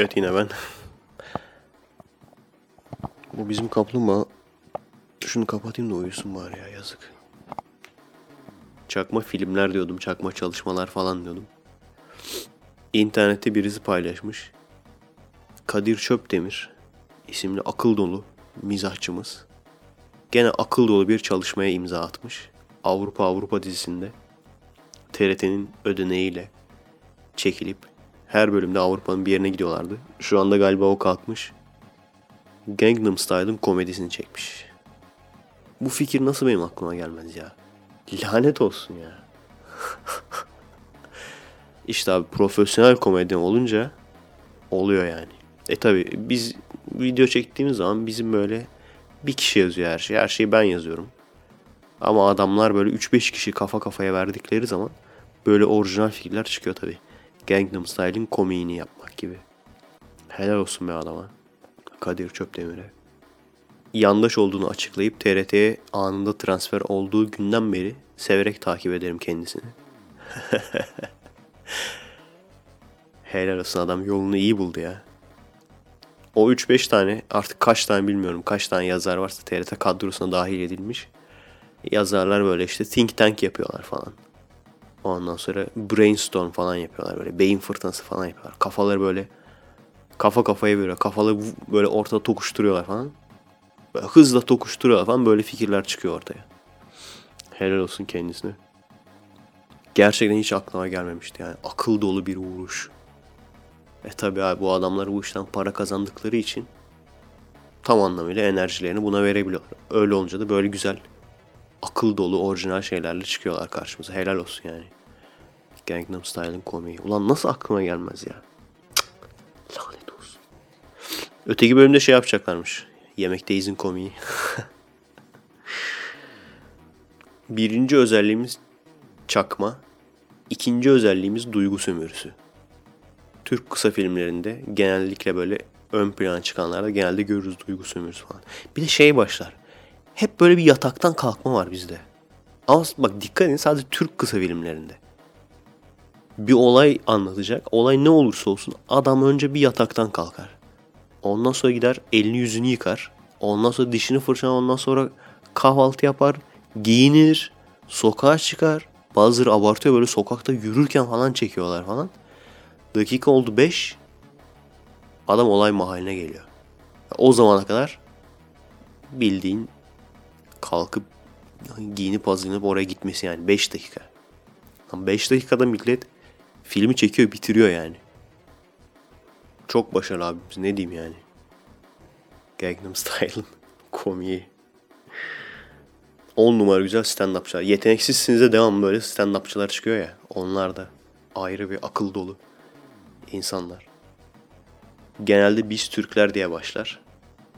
Speaker 1: Evet yine ben. Bu bizim kaplumbağa. Şunu kapatayım da uyusun bari ya yazık. Çakma filmler diyordum, çakma çalışmalar falan diyordum. İnternette birisi paylaşmış. Kadir Çöpdemir isimli akıl dolu mizahçımız. Gene akıl dolu bir çalışmaya imza atmış. Avrupa Avrupa dizisinde TRT'nin ödeneğiyle çekilip her bölümde Avrupa'nın bir yerine gidiyorlardı. Şu anda galiba o kalkmış. Gangnam Style'ın komedisini çekmiş. Bu fikir nasıl benim aklıma gelmez ya? Lanet olsun ya. işte abi profesyonel komedyen olunca oluyor yani. E tabi biz video çektiğimiz zaman bizim böyle bir kişi yazıyor her şeyi. Her şeyi ben yazıyorum. Ama adamlar böyle 3-5 kişi kafa kafaya verdikleri zaman böyle orijinal fikirler çıkıyor tabi. Gangnam Style'in komiğini yapmak gibi. Helal olsun be adama. Kadir Çöpdemir'e. Yandaş olduğunu açıklayıp TRT'ye anında transfer olduğu günden beri severek takip ederim kendisini. Helal olsun adam yolunu iyi buldu ya. O 3-5 tane artık kaç tane bilmiyorum kaç tane yazar varsa TRT kadrosuna dahil edilmiş. Yazarlar böyle işte think tank yapıyorlar falan. Ondan sonra brainstorm falan yapıyorlar böyle beyin fırtınası falan yapıyorlar. Kafaları böyle kafa kafaya veriyor. Kafaları böyle ortada tokuşturuyorlar falan. Böyle hızla tokuşturuyorlar falan böyle fikirler çıkıyor ortaya. Helal olsun kendisine. Gerçekten hiç aklıma gelmemişti yani. Akıl dolu bir vuruş. E tabi abi bu adamlar bu işten para kazandıkları için tam anlamıyla enerjilerini buna verebiliyorlar. Öyle olunca da böyle güzel akıl dolu orijinal şeylerle çıkıyorlar karşımıza. Helal olsun yani. Gangnam Style'ın komiği. Ulan nasıl aklıma gelmez ya. Cık, Lanet olsun. Öteki bölümde şey yapacaklarmış. Yemekteyizin komiği. Birinci özelliğimiz çakma. İkinci özelliğimiz duygu sömürüsü. Türk kısa filmlerinde genellikle böyle ön plana çıkanlarda genelde görürüz duygu sömürüsü falan. Bir de şey başlar. Hep böyle bir yataktan kalkma var bizde. Ama bak dikkat edin sadece Türk kısa filmlerinde. Bir olay anlatacak. Olay ne olursa olsun adam önce bir yataktan kalkar. Ondan sonra gider elini yüzünü yıkar. Ondan sonra dişini fırçalar. Ondan sonra kahvaltı yapar. Giyinir. Sokağa çıkar. Bazıları abartıyor böyle sokakta yürürken falan çekiyorlar falan. Dakika oldu 5. Adam olay mahalline geliyor. O zamana kadar bildiğin kalkıp giyinip hazırlanıp oraya gitmesi yani 5 dakika. 5 dakikada millet filmi çekiyor bitiriyor yani. Çok başarılı abimiz ne diyeyim yani. Gangnam Style'ın komiği. 10 numara güzel stand-upçılar. Yeteneksizsinize devam böyle stand-upçılar çıkıyor ya. Onlar da ayrı bir akıl dolu insanlar. Genelde biz Türkler diye başlar.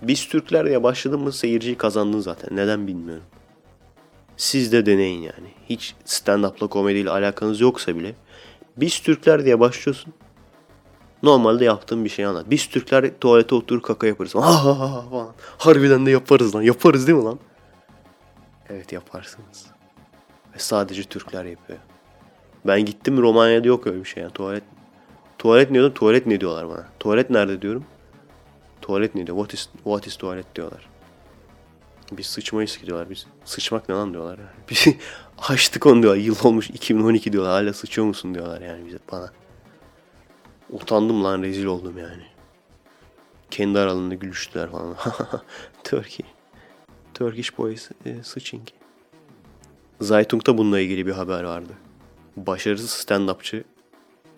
Speaker 1: Biz Türkler diye başladın mı seyirciyi kazandın zaten. Neden bilmiyorum. Siz de deneyin yani. Hiç stand-up'la komediyle alakanız yoksa bile. Biz Türkler diye başlıyorsun. Normalde yaptığın bir şey anlat. Biz Türkler tuvalete oturur kaka yaparız. Ha ha ha falan. Harbiden de yaparız lan. Yaparız değil mi lan? Evet yaparsınız. Ve sadece Türkler yapıyor. Ben gittim Romanya'da yok öyle bir şey. Yani tuvalet tuvalet ne diyorlar? Tuvalet ne diyorlar bana? Tuvalet nerede diyorum? Tuvalet ne diyor? What is, what is tuvalet diyorlar. Biz sıçmayız ki. Biz sıçmak ne lan diyorlar. Biz açtık onu diyorlar. Yıl olmuş 2012 diyorlar. Hala sıçıyor musun diyorlar yani bize bana. Utandım lan rezil oldum yani. Kendi aralarında gülüştüler falan. Turkey. Turkish boys e, switching. Zaytung'da bununla ilgili bir haber vardı. Başarısız stand-upçı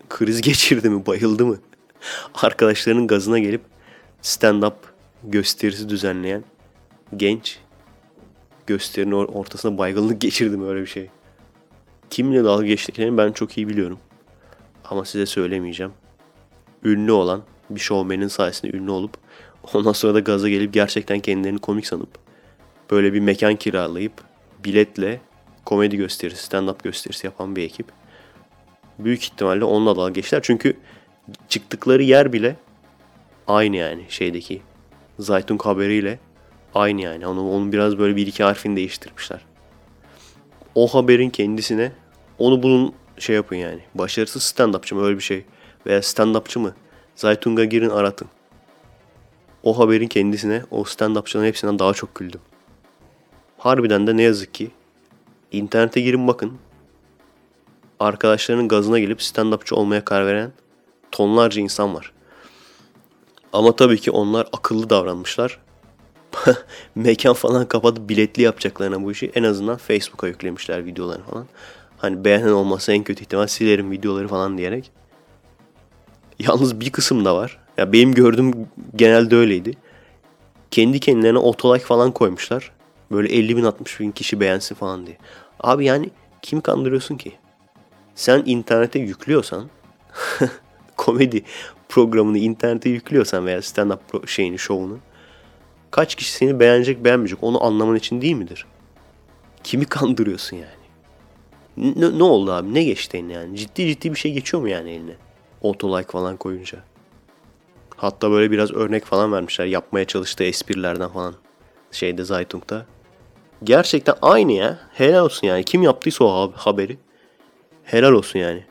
Speaker 1: kriz geçirdi mi, bayıldı mı? Arkadaşlarının gazına gelip stand-up gösterisi düzenleyen genç gösterinin or- ortasına baygınlık geçirdi mi öyle bir şey. Kimle dalga geçtiklerini ben çok iyi biliyorum. Ama size söylemeyeceğim. Ünlü olan bir şovmenin sayesinde ünlü olup ondan sonra da gaza gelip gerçekten kendilerini komik sanıp böyle bir mekan kiralayıp biletle komedi gösterisi, stand-up gösterisi yapan bir ekip. Büyük ihtimalle onunla dalga geçtiler. Çünkü çıktıkları yer bile aynı yani şeydeki Zaytun haberiyle aynı yani. Onu, onu biraz böyle bir iki harfini değiştirmişler. O haberin kendisine onu bunun şey yapın yani. Başarısız stand-upçı mı öyle bir şey veya stand-upçı mı Zaytung'a girin aratın. O haberin kendisine o stand-upçıların hepsinden daha çok güldüm. Harbiden de ne yazık ki internete girin bakın. Arkadaşlarının gazına gelip stand-upçı olmaya karar veren tonlarca insan var. Ama tabii ki onlar akıllı davranmışlar. Mekan falan kapatıp biletli yapacaklarına bu işi en azından Facebook'a yüklemişler videoları falan. Hani beğenen olmasa en kötü ihtimal silerim videoları falan diyerek. Yalnız bir kısım da var. Ya benim gördüğüm genelde öyleydi. Kendi kendilerine otolike falan koymuşlar. Böyle 50 bin 60 bin kişi beğensin falan diye. Abi yani kim kandırıyorsun ki? Sen internete yüklüyorsan komedi programını internete yüklüyorsan veya stand-up şeyini, şovunu kaç kişi seni beğenecek beğenmeyecek onu anlaman için değil midir? Kimi kandırıyorsun yani? Ne, ne oldu abi? Ne geçti eline yani? Ciddi ciddi bir şey geçiyor mu yani eline? Autolike falan koyunca. Hatta böyle biraz örnek falan vermişler. Yapmaya çalıştığı esprilerden falan. Şeyde Zaytung'da. Gerçekten aynı ya. Helal olsun yani. Kim yaptıysa o ha- haberi. Helal olsun yani.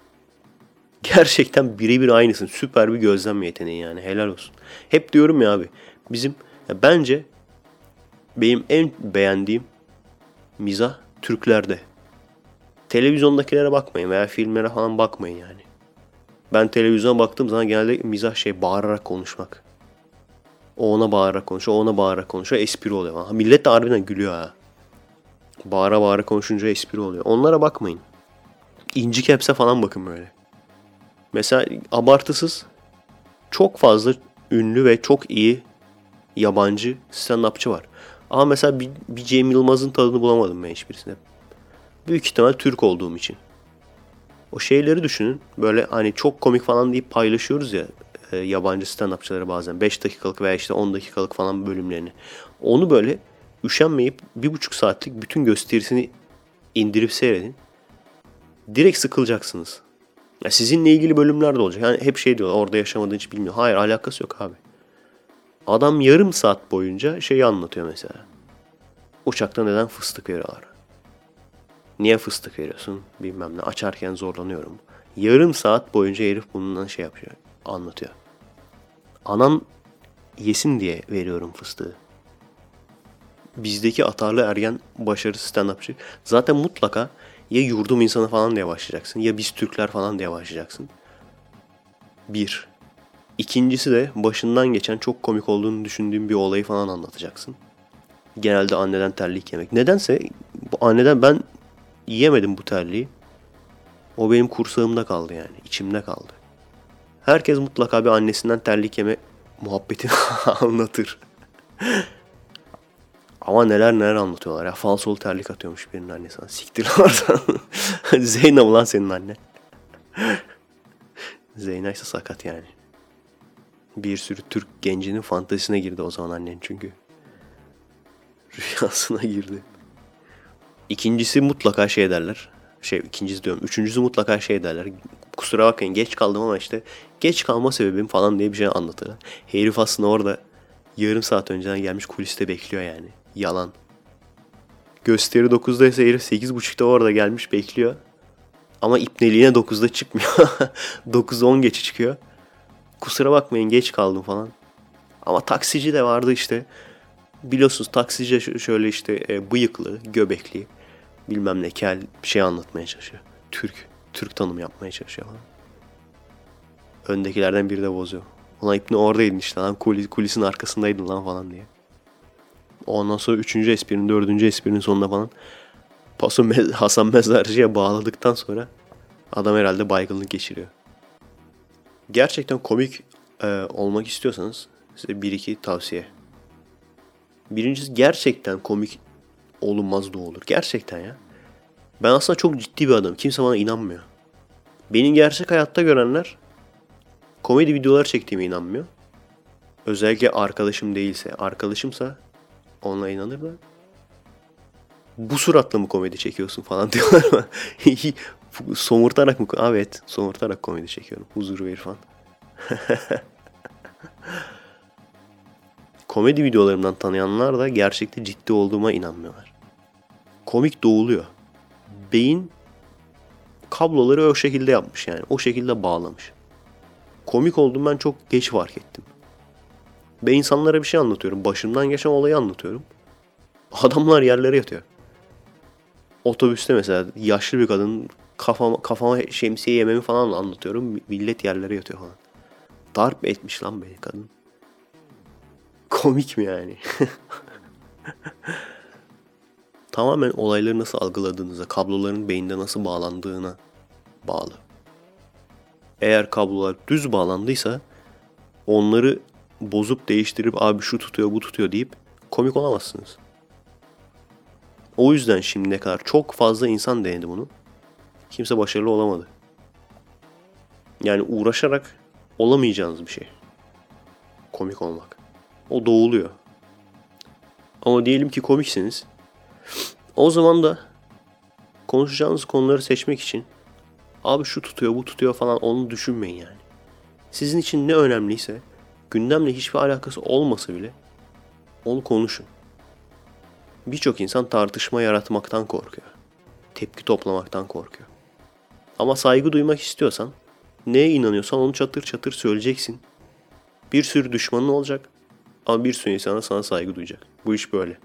Speaker 1: Gerçekten birebir aynısın. Süper bir gözlem yeteneği yani. Helal olsun. Hep diyorum ya abi. Bizim ya bence benim en beğendiğim mizah Türklerde. Televizyondakilere bakmayın veya filmlere falan bakmayın yani. Ben televizyona baktığım zaman genelde mizah şey bağırarak konuşmak. O ona bağırarak konuşuyor, ona bağırarak konuşuyor. Espri oluyor. Ha, millet de harbiden gülüyor ha. Bağıra bağıra konuşunca espri oluyor. Onlara bakmayın. İnci kepse falan bakın böyle. Mesela abartısız çok fazla ünlü ve çok iyi yabancı stand-upçı var. Ama mesela bir, bir Cem Yılmaz'ın tadını bulamadım ben hiçbirisinde. Büyük ihtimal Türk olduğum için. O şeyleri düşünün. Böyle hani çok komik falan deyip paylaşıyoruz ya e, yabancı stand-upçıları bazen. 5 dakikalık veya işte 10 dakikalık falan bölümlerini. Onu böyle üşenmeyip bir buçuk saatlik bütün gösterisini indirip seyredin. Direkt sıkılacaksınız. Ya sizinle ilgili bölümler de olacak. Yani hep şey diyorlar orada yaşamadığın hiç bilmiyor. Hayır alakası yok abi. Adam yarım saat boyunca şeyi anlatıyor mesela. Uçakta neden fıstık veriyorlar? Niye fıstık veriyorsun? Bilmem ne. Açarken zorlanıyorum. Yarım saat boyunca herif bundan şey yapıyor. Anlatıyor. Anan yesin diye veriyorum fıstığı. Bizdeki atarlı ergen başarısız stand-upçı. Zaten mutlaka ya yurdum insanı falan diye başlayacaksın. Ya biz Türkler falan diye başlayacaksın. Bir. İkincisi de başından geçen çok komik olduğunu düşündüğüm bir olayı falan anlatacaksın. Genelde anneden terlik yemek. Nedense bu anneden ben yiyemedim bu terliği. O benim kursağımda kaldı yani. içimde kaldı. Herkes mutlaka bir annesinden terlik yeme muhabbetini anlatır. Ama neler neler anlatıyorlar ya. Falsolu terlik atıyormuş birinin annesi. Siktir oradan. Zeynep lan senin anne. Zeyna ise sakat yani. Bir sürü Türk gencinin fantezisine girdi o zaman annen çünkü. Rüyasına girdi. İkincisi mutlaka şey derler. Şey ikincisi diyorum. Üçüncüsü mutlaka şey derler. Kusura bakmayın geç kaldım ama işte geç kalma sebebim falan diye bir şey anlatırlar. Herif aslında orada yarım saat önceden gelmiş kuliste bekliyor yani. Yalan. Gösteri 9'da ise herif 8.30'da orada gelmiş bekliyor. Ama ipneliğine 9'da çıkmıyor. 9'da 10 geçe çıkıyor. Kusura bakmayın geç kaldım falan. Ama taksici de vardı işte. Biliyorsunuz taksici şöyle işte e, bıyıklı, göbekli, bilmem ne kel şey anlatmaya çalışıyor. Türk, Türk tanımı yapmaya çalışıyor falan. Öndekilerden biri de bozuyor. Ulan ipne oradaydın işte lan kulis, kulisin arkasındaydın lan falan diye. Ondan sonra üçüncü esprinin, dördüncü esprinin sonunda falan paso Me- Hasan Mezarcı'ya bağladıktan sonra adam herhalde baygınlık geçiriyor. Gerçekten komik e, olmak istiyorsanız size bir iki tavsiye. Birincisi gerçekten komik olunmaz da olur. Gerçekten ya. Ben aslında çok ciddi bir adamım. Kimse bana inanmıyor. Beni gerçek hayatta görenler komedi videoları çektiğime inanmıyor. Özellikle arkadaşım değilse. Arkadaşımsa ona inanırlar. Bu suratla mı komedi çekiyorsun falan diyorlar ama somurtarak mı? Evet somurtarak komedi çekiyorum. Huzur verir falan. komedi videolarımdan tanıyanlar da gerçekte ciddi olduğuma inanmıyorlar. Komik doğuluyor. Beyin kabloları o şekilde yapmış yani. O şekilde bağlamış. Komik oldum ben çok geç fark ettim. Ve insanlara bir şey anlatıyorum. Başımdan geçen olayı anlatıyorum. Adamlar yerlere yatıyor. Otobüste mesela yaşlı bir kadın kafama, kafama şemsiye yememi falan anlatıyorum. Millet yerlere yatıyor falan. Darp etmiş lan beni kadın. Komik mi yani? Tamamen olayları nasıl algıladığınıza, kabloların beyinde nasıl bağlandığına bağlı. Eğer kablolar düz bağlandıysa onları bozup değiştirip abi şu tutuyor bu tutuyor deyip komik olamazsınız. O yüzden şimdiye kadar çok fazla insan denedi bunu. Kimse başarılı olamadı. Yani uğraşarak olamayacağınız bir şey. Komik olmak. O doğuluyor. Ama diyelim ki komiksiniz. O zaman da konuşacağınız konuları seçmek için abi şu tutuyor bu tutuyor falan onu düşünmeyin yani. Sizin için ne önemliyse gündemle hiçbir alakası olmasa bile onu konuşun. Birçok insan tartışma yaratmaktan korkuyor. Tepki toplamaktan korkuyor. Ama saygı duymak istiyorsan, neye inanıyorsan onu çatır çatır söyleyeceksin. Bir sürü düşmanın olacak ama bir sürü insana sana saygı duyacak. Bu iş böyle.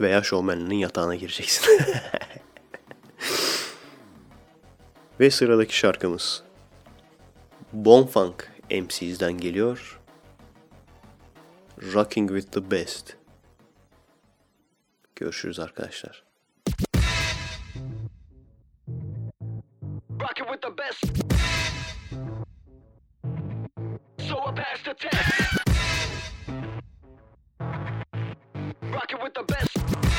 Speaker 1: Veya şovmenliğinin yatağına gireceksin. Ve sıradaki şarkımız. Bonfunk MC'den geliyor. Rocking with the Best. Görüşürüz arkadaşlar.
Speaker 9: Rocking with the best. So I passed the test. Rocking with the best.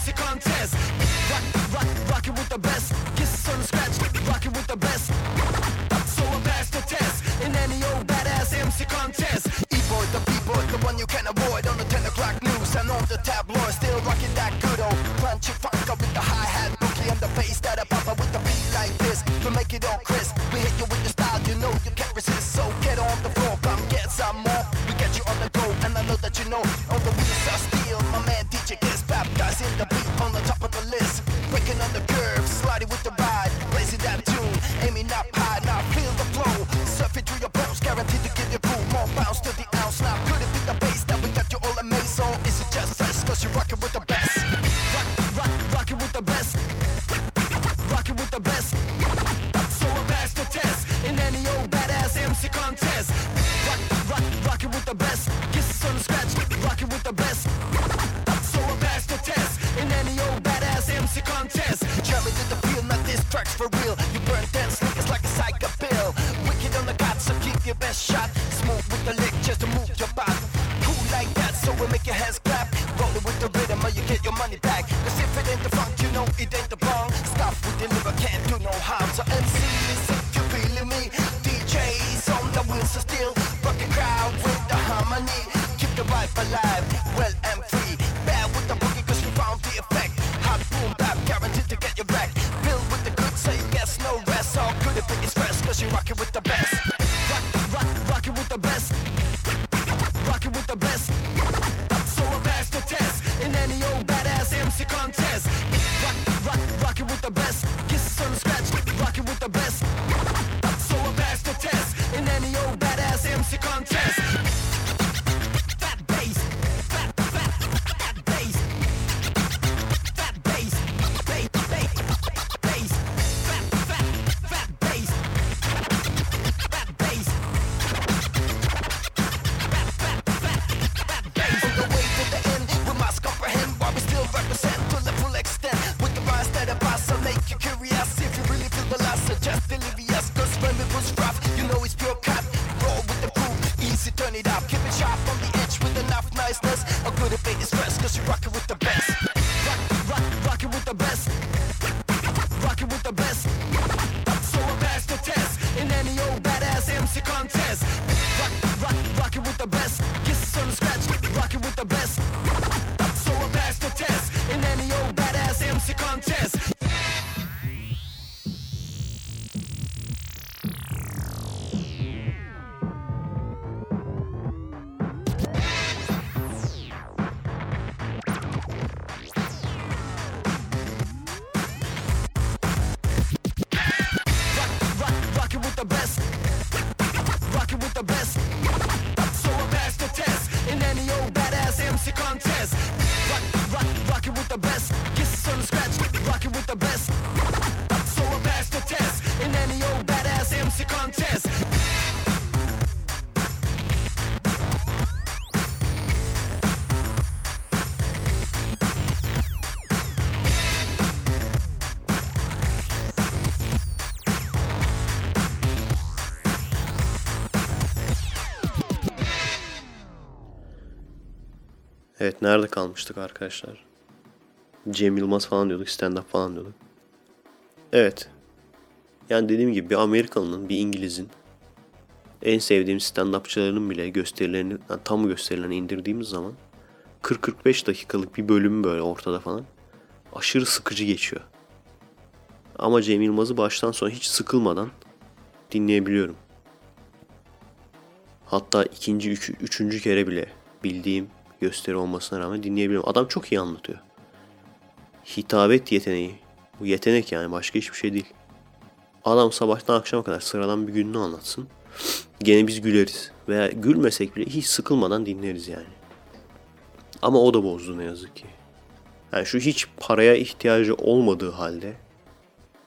Speaker 9: MC contest. Rock, rock, rock it with the best. Get on the scratch. Rock it with the best.
Speaker 1: Nerede kalmıştık arkadaşlar? Cem Yılmaz falan diyorduk, stand-up falan diyorduk. Evet. Yani dediğim gibi bir Amerikalı'nın, bir İngiliz'in en sevdiğim stand-upçılarının bile gösterilerini, yani tam gösterilerini indirdiğimiz zaman 40-45 dakikalık bir bölüm böyle ortada falan aşırı sıkıcı geçiyor. Ama Cem Yılmaz'ı baştan sona hiç sıkılmadan dinleyebiliyorum. Hatta ikinci, üç, üçüncü kere bile bildiğim gösteri olmasına rağmen dinleyebiliyorum. Adam çok iyi anlatıyor. Hitabet yeteneği. Bu yetenek yani başka hiçbir şey değil. Adam sabahtan akşama kadar sıradan bir gününü anlatsın. Gene biz güleriz. Veya gülmesek bile hiç sıkılmadan dinleriz yani. Ama o da bozdu ne yazık ki. Yani şu hiç paraya ihtiyacı olmadığı halde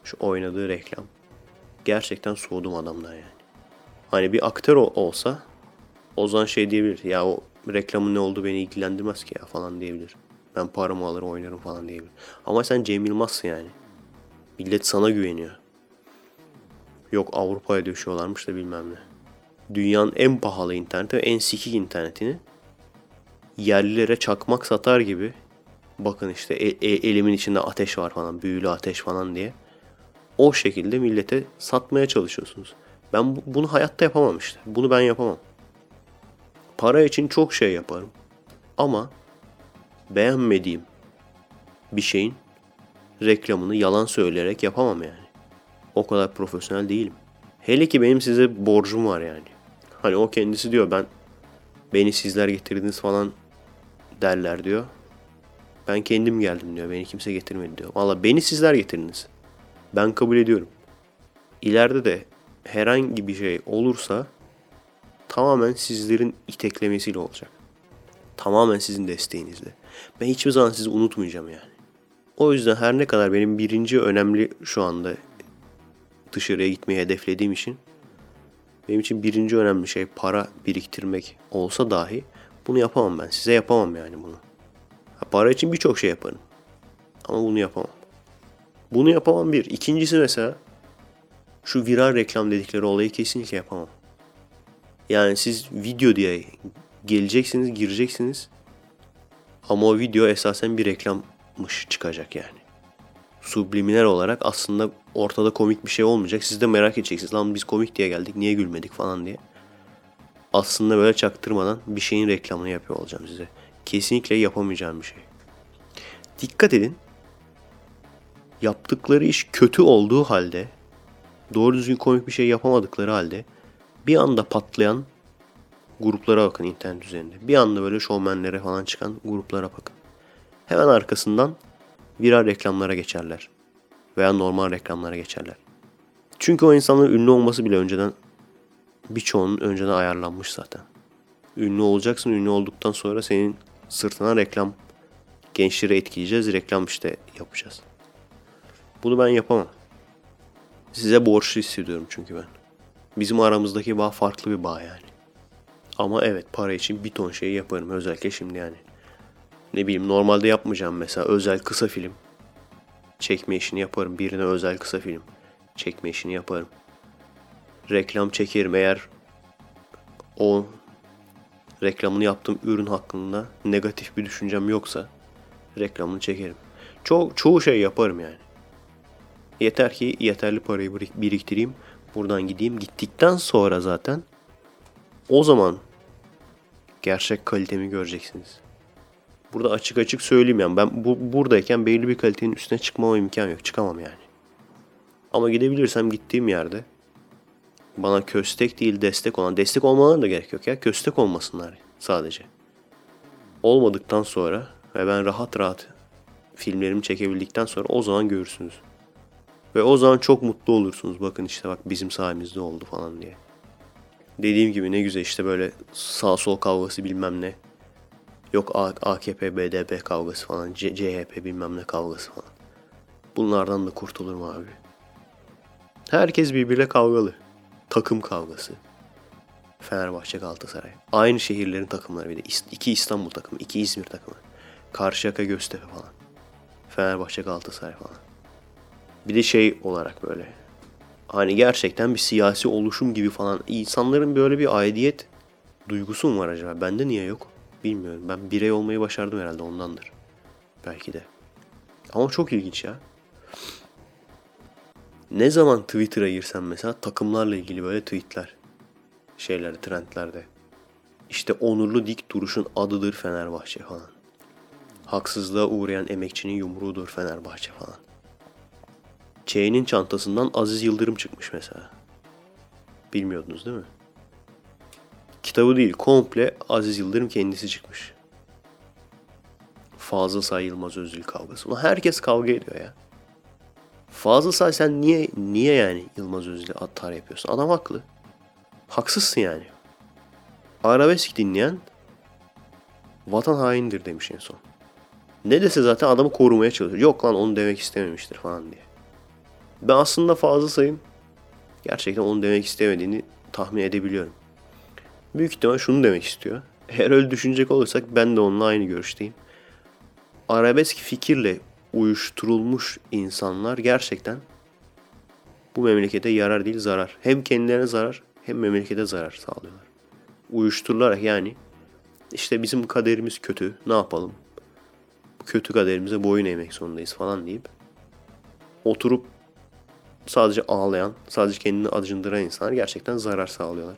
Speaker 1: şu oynadığı reklam. Gerçekten soğudum adamdan yani. Hani bir aktör ol- olsa o zaman şey diyebilir. Ya o reklamın ne olduğu beni ilgilendirmez ki ya falan diyebilir. Ben paramı alır oynarım falan diyebilir. Ama sen Cem Yılmaz'sın yani. Millet sana güveniyor. Yok Avrupa'ya düşüyorlarmış da bilmem ne. Dünyanın en pahalı interneti ve en sikik internetini yerlilere çakmak satar gibi bakın işte e- e- elimin içinde ateş var falan büyülü ateş falan diye o şekilde millete satmaya çalışıyorsunuz. Ben bu- bunu hayatta yapamam işte. Bunu ben yapamam. Para için çok şey yaparım. Ama beğenmediğim bir şeyin reklamını yalan söyleyerek yapamam yani. O kadar profesyonel değilim. Hele ki benim size borcum var yani. Hani o kendisi diyor ben beni sizler getirdiniz falan derler diyor. Ben kendim geldim diyor. Beni kimse getirmedi diyor. Valla beni sizler getirdiniz. Ben kabul ediyorum. İleride de herhangi bir şey olursa tamamen sizlerin iteklemesiyle olacak. Tamamen sizin desteğinizle. Ben hiçbir zaman sizi unutmayacağım yani. O yüzden her ne kadar benim birinci önemli şu anda dışarıya gitmeyi hedeflediğim için benim için birinci önemli şey para biriktirmek olsa dahi bunu yapamam ben. Size yapamam yani bunu. Ha, para için birçok şey yaparım. Ama bunu yapamam. Bunu yapamam bir. İkincisi mesela şu viral reklam dedikleri olayı kesinlikle yapamam. Yani siz video diye geleceksiniz, gireceksiniz. Ama o video esasen bir reklammış çıkacak yani. Subliminal olarak aslında ortada komik bir şey olmayacak. Siz de merak edeceksiniz. Lan biz komik diye geldik niye gülmedik falan diye. Aslında böyle çaktırmadan bir şeyin reklamını yapıyor olacağım size. Kesinlikle yapamayacağım bir şey. Dikkat edin. Yaptıkları iş kötü olduğu halde doğru düzgün komik bir şey yapamadıkları halde bir anda patlayan gruplara bakın internet üzerinde. Bir anda böyle şovmenlere falan çıkan gruplara bakın. Hemen arkasından viral reklamlara geçerler. Veya normal reklamlara geçerler. Çünkü o insanların ünlü olması bile önceden birçoğunun önceden ayarlanmış zaten. Ünlü olacaksın. Ünlü olduktan sonra senin sırtına reklam gençleri etkileyeceğiz. Reklam işte yapacağız. Bunu ben yapamam. Size borçlu hissediyorum çünkü ben. Bizim aramızdaki bağ farklı bir bağ yani. Ama evet para için bir ton şey yaparım özellikle şimdi yani. Ne bileyim normalde yapmayacağım mesela özel kısa film. Çekme işini yaparım. Birine özel kısa film. Çekme işini yaparım. Reklam çekerim eğer o reklamını yaptığım ürün hakkında negatif bir düşüncem yoksa reklamını çekerim. Çok çoğu şey yaparım yani. Yeter ki yeterli parayı birik- biriktireyim. Buradan gideyim. Gittikten sonra zaten o zaman gerçek kalitemi göreceksiniz. Burada açık açık söyleyeyim yani ben bu buradayken belli bir kalitenin üstüne çıkmama imkan yok. Çıkamam yani. Ama gidebilirsem gittiğim yerde bana köstek değil destek olan destek olmalarına da gerek yok ya. Köstek olmasınlar sadece. Olmadıktan sonra ve ben rahat rahat filmlerimi çekebildikten sonra o zaman görürsünüz. Ve o zaman çok mutlu olursunuz. Bakın işte bak bizim sayemizde oldu falan diye. Dediğim gibi ne güzel işte böyle sağ sol kavgası bilmem ne. Yok AKP, BDP kavgası falan. CHP bilmem ne kavgası falan. Bunlardan da kurtulurum abi. Herkes birbiriyle kavgalı. Takım kavgası. Fenerbahçe Galatasaray. Aynı şehirlerin takımları bir de. İki İstanbul takımı, iki İzmir takımı. Karşıyaka Göztepe falan. Fenerbahçe Galatasaray falan. Bir de şey olarak böyle. Hani gerçekten bir siyasi oluşum gibi falan. İnsanların böyle bir aidiyet duygusu mu var acaba? Bende niye yok? Bilmiyorum. Ben birey olmayı başardım herhalde ondandır. Belki de. Ama çok ilginç ya. Ne zaman Twitter'a girsem mesela takımlarla ilgili böyle tweetler. Şeylerde, trendlerde. İşte onurlu dik duruşun adıdır Fenerbahçe falan. Haksızlığa uğrayan emekçinin yumruğudur Fenerbahçe falan. Çey'nin çantasından Aziz Yıldırım çıkmış mesela. Bilmiyordunuz değil mi? Kitabı değil, komple Aziz Yıldırım kendisi çıkmış. Fazıl Say Yılmaz Özdil kavgası. Ulan herkes kavga ediyor ya. Fazıl Say sen niye niye yani Yılmaz Özdil'e atar yapıyorsun? Adam haklı. Haksızsın yani. Arabesk dinleyen vatan haindir demiş en son. Ne dese zaten adamı korumaya çalışıyor. Yok lan onu demek istememiştir falan diye. Ben aslında Fazıl Say'ın gerçekten onu demek istemediğini tahmin edebiliyorum. Büyük ihtimal şunu demek istiyor. Eğer öyle düşünecek olursak ben de onunla aynı görüşteyim. Arabesk fikirle uyuşturulmuş insanlar gerçekten bu memlekete yarar değil zarar. Hem kendilerine zarar hem memlekete zarar sağlıyorlar. Uyuşturularak yani işte bizim kaderimiz kötü ne yapalım? Bu kötü kaderimize boyun eğmek zorundayız falan deyip oturup sadece ağlayan, sadece kendini acındıran insanlar gerçekten zarar sağlıyorlar.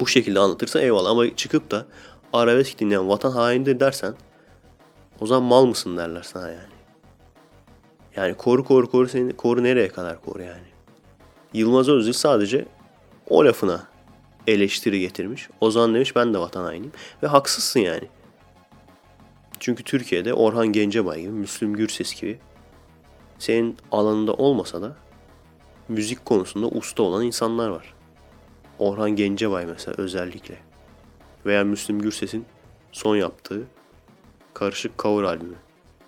Speaker 1: Bu şekilde anlatırsa eyvallah ama çıkıp da arabesk dinleyen vatan haindir dersen o zaman mal mısın derler sana yani. Yani koru koru koru seni koru nereye kadar koru yani. Yılmaz Özdil sadece o lafına eleştiri getirmiş. O zaman demiş ben de vatan hainiyim. Ve haksızsın yani. Çünkü Türkiye'de Orhan Gencebay gibi, Müslüm Gürses gibi senin alanında olmasa da müzik konusunda usta olan insanlar var. Orhan Gencebay mesela özellikle. Veya Müslüm Gürses'in son yaptığı Karışık Cover albümü.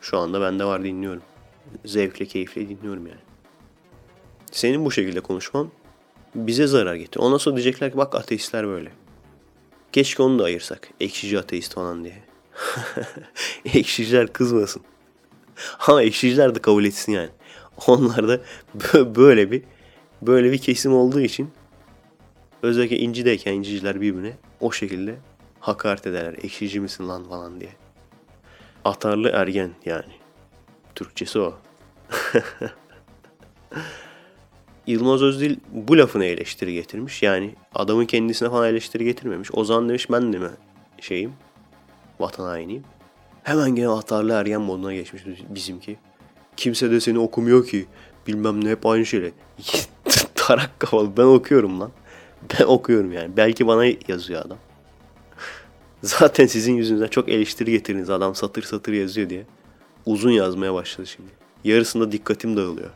Speaker 1: Şu anda bende var dinliyorum. Zevkle, keyifle dinliyorum yani. Senin bu şekilde konuşman bize zarar getiriyor. Ondan sonra diyecekler ki bak ateistler böyle. Keşke onu da ayırsak. Ekşici ateist falan diye. Ekşiciler kızmasın. Ama ekşiciler de kabul etsin yani. Onlar da bö- böyle bir böyle bir kesim olduğu için özellikle incideyken inciciler birbirine o şekilde hakaret ederler. Ekşici misin lan falan diye. Atarlı ergen yani. Türkçesi o. Yılmaz Özdil bu lafına eleştiri getirmiş. Yani adamın kendisine falan eleştiri getirmemiş. O zaman demiş ben de mi şeyim vatan hainiyim. Hemen gene atarlı ergen moduna geçmiş bizimki. Kimse de seni okumuyor ki. Bilmem ne hep aynı şeyler. Tarak kafalı ben okuyorum lan. Ben okuyorum yani. Belki bana yazıyor adam. Zaten sizin yüzünüzden çok eleştiri getirdiniz adam satır satır yazıyor diye. Uzun yazmaya başladı şimdi. Yarısında dikkatim dağılıyor.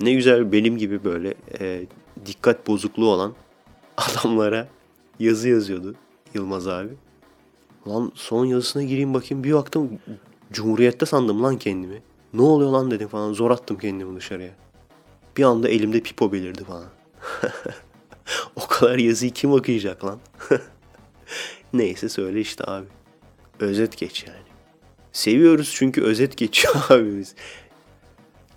Speaker 1: Ne güzel benim gibi böyle e, dikkat bozukluğu olan adamlara yazı yazıyordu Yılmaz abi. Lan son yazısına gireyim bakayım bir baktım Cumhuriyet'te sandım lan kendimi. Ne oluyor lan dedim falan zor attım kendimi dışarıya. Bir anda elimde pipo belirdi falan. o kadar yazıyı kim okuyacak lan? Neyse söyle işte abi. Özet geç yani. Seviyoruz çünkü özet geçiyor abi biz.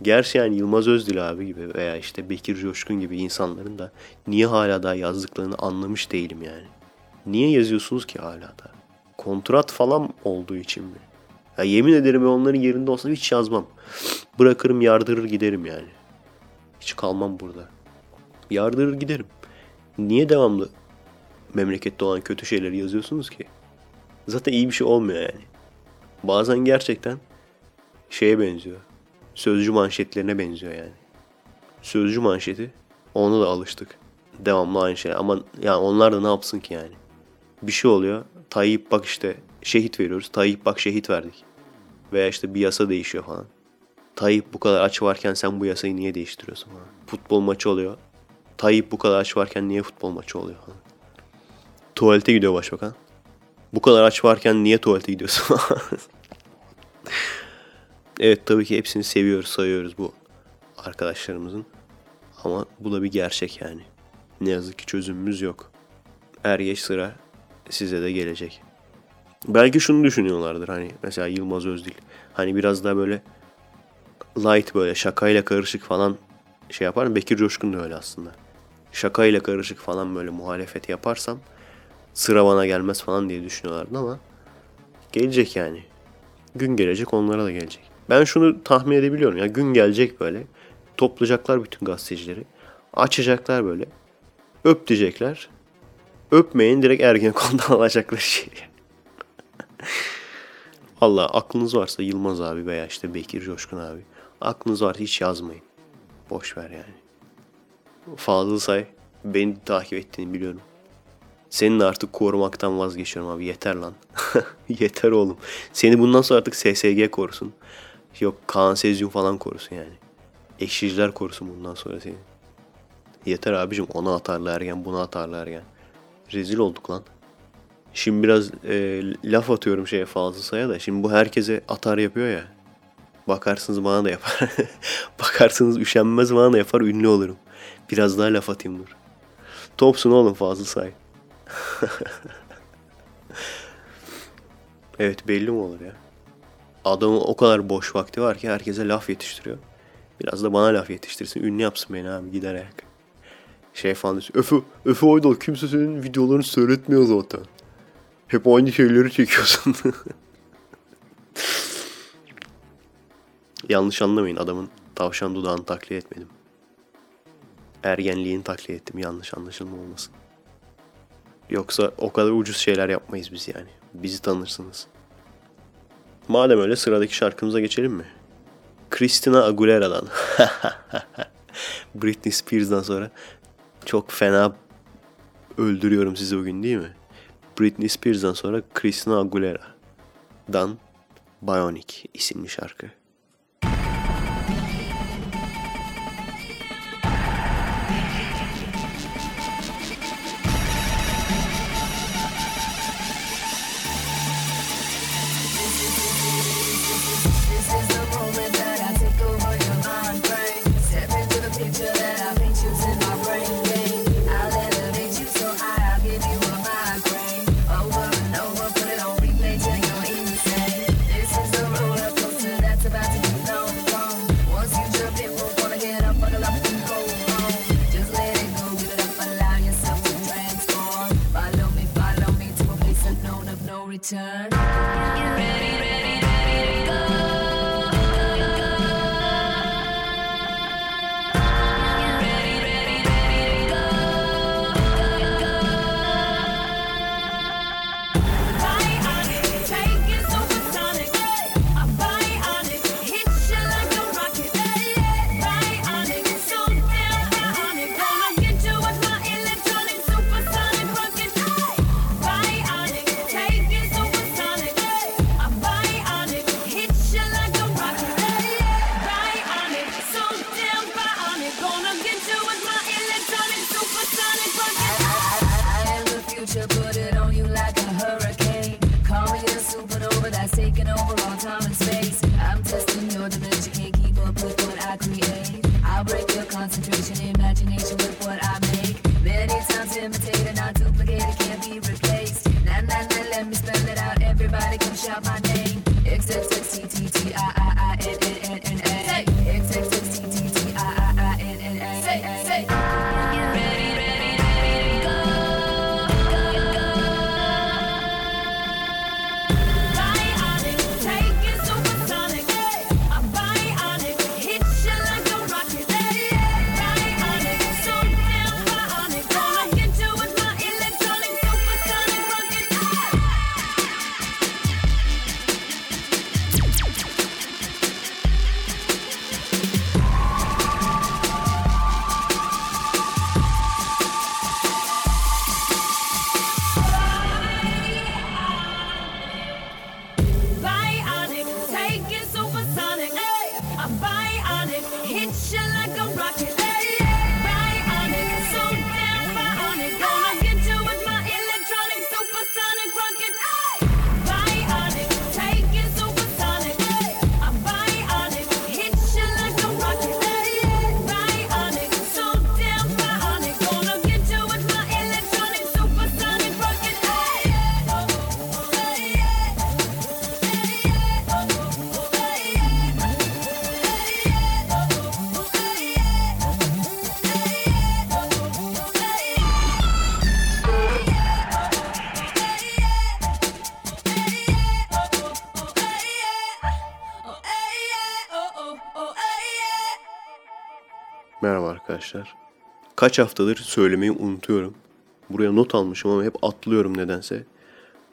Speaker 1: Gerçi yani Yılmaz Özdil abi gibi veya işte Bekir Coşkun gibi insanların da niye hala daha yazdıklarını anlamış değilim yani. Niye yazıyorsunuz ki hala da? Kontrat falan olduğu için mi? Ya yemin ederim onların yerinde olsam hiç yazmam. Bırakırım yardırır giderim yani. Hiç kalmam burada. Yardırır giderim. Niye devamlı memlekette olan kötü şeyleri yazıyorsunuz ki? Zaten iyi bir şey olmuyor yani. Bazen gerçekten şeye benziyor. Sözcü manşetlerine benziyor yani. Sözcü manşeti ona da alıştık. Devamlı aynı şey. Ama yani onlar da ne yapsın ki yani? Bir şey oluyor. Tayyip bak işte şehit veriyoruz. Tayyip bak şehit verdik. Veya işte bir yasa değişiyor falan. Tayyip bu kadar aç varken sen bu yasayı niye değiştiriyorsun falan. Futbol maçı oluyor. Tayyip bu kadar aç varken niye futbol maçı oluyor falan. Tuvalete gidiyor başbakan. Bu kadar aç varken niye tuvalete gidiyorsun Evet tabii ki hepsini seviyoruz, sayıyoruz bu arkadaşlarımızın. Ama bu da bir gerçek yani. Ne yazık ki çözümümüz yok. Er geç sıra size de gelecek. Belki şunu düşünüyorlardır hani mesela Yılmaz Özdil. Hani biraz daha böyle light böyle şakayla karışık falan şey yapar. Bekir Coşkun da öyle aslında. Şakayla karışık falan böyle muhalefet yaparsam sıra bana gelmez falan diye düşünüyorlardı ama gelecek yani. Gün gelecek onlara da gelecek. Ben şunu tahmin edebiliyorum ya gün gelecek böyle. Toplayacaklar bütün gazetecileri. Açacaklar böyle. Öp diyecekler. Öpmeyin direkt Ergenekon'dan alacaklar şeyi. Allah aklınız varsa Yılmaz abi veya işte Bekir Coşkun abi. Aklınız varsa hiç yazmayın. Boş ver yani. Fazıl Say beni takip ettiğini biliyorum. Senin artık korumaktan vazgeçiyorum abi. Yeter lan. Yeter oğlum. Seni bundan sonra artık SSG korusun. Yok Kaan Sezyum falan korusun yani. Eşiciler korusun bundan sonra seni. Yeter abicim ona atarlar ergen buna atarlar ergen. Rezil olduk lan. Şimdi biraz e, laf atıyorum şeye fazla saya da. Şimdi bu herkese atar yapıyor ya. Bakarsınız bana da yapar. Bakarsınız üşenmez bana da yapar ünlü olurum. Biraz daha laf atayım dur. Topsun oğlum fazla say. evet belli mi olur ya? Adamın o kadar boş vakti var ki herkese laf yetiştiriyor. Biraz da bana laf yetiştirsin. Ünlü yapsın beni abi gider ayak. Şey falan diyorsun. Öfü, Öfü Aydal kimse senin videolarını seyretmiyor zaten. Hep aynı şeyleri çekiyorsun. Yanlış anlamayın adamın tavşan dudağını taklit etmedim. Ergenliğini taklit ettim yanlış anlaşılma olmasın. Yoksa o kadar ucuz şeyler yapmayız biz yani. Bizi tanırsınız. Madem öyle sıradaki şarkımıza geçelim mi? Christina Aguilera'dan. Britney Spears'dan sonra çok fena öldürüyorum sizi bugün değil mi? Britney Spears'dan sonra Christina Aguilera'dan Bionic isimli şarkı.
Speaker 8: Return.
Speaker 1: Benjamin arkadaşlar. Kaç haftadır söylemeyi unutuyorum. Buraya not almışım ama hep atlıyorum nedense.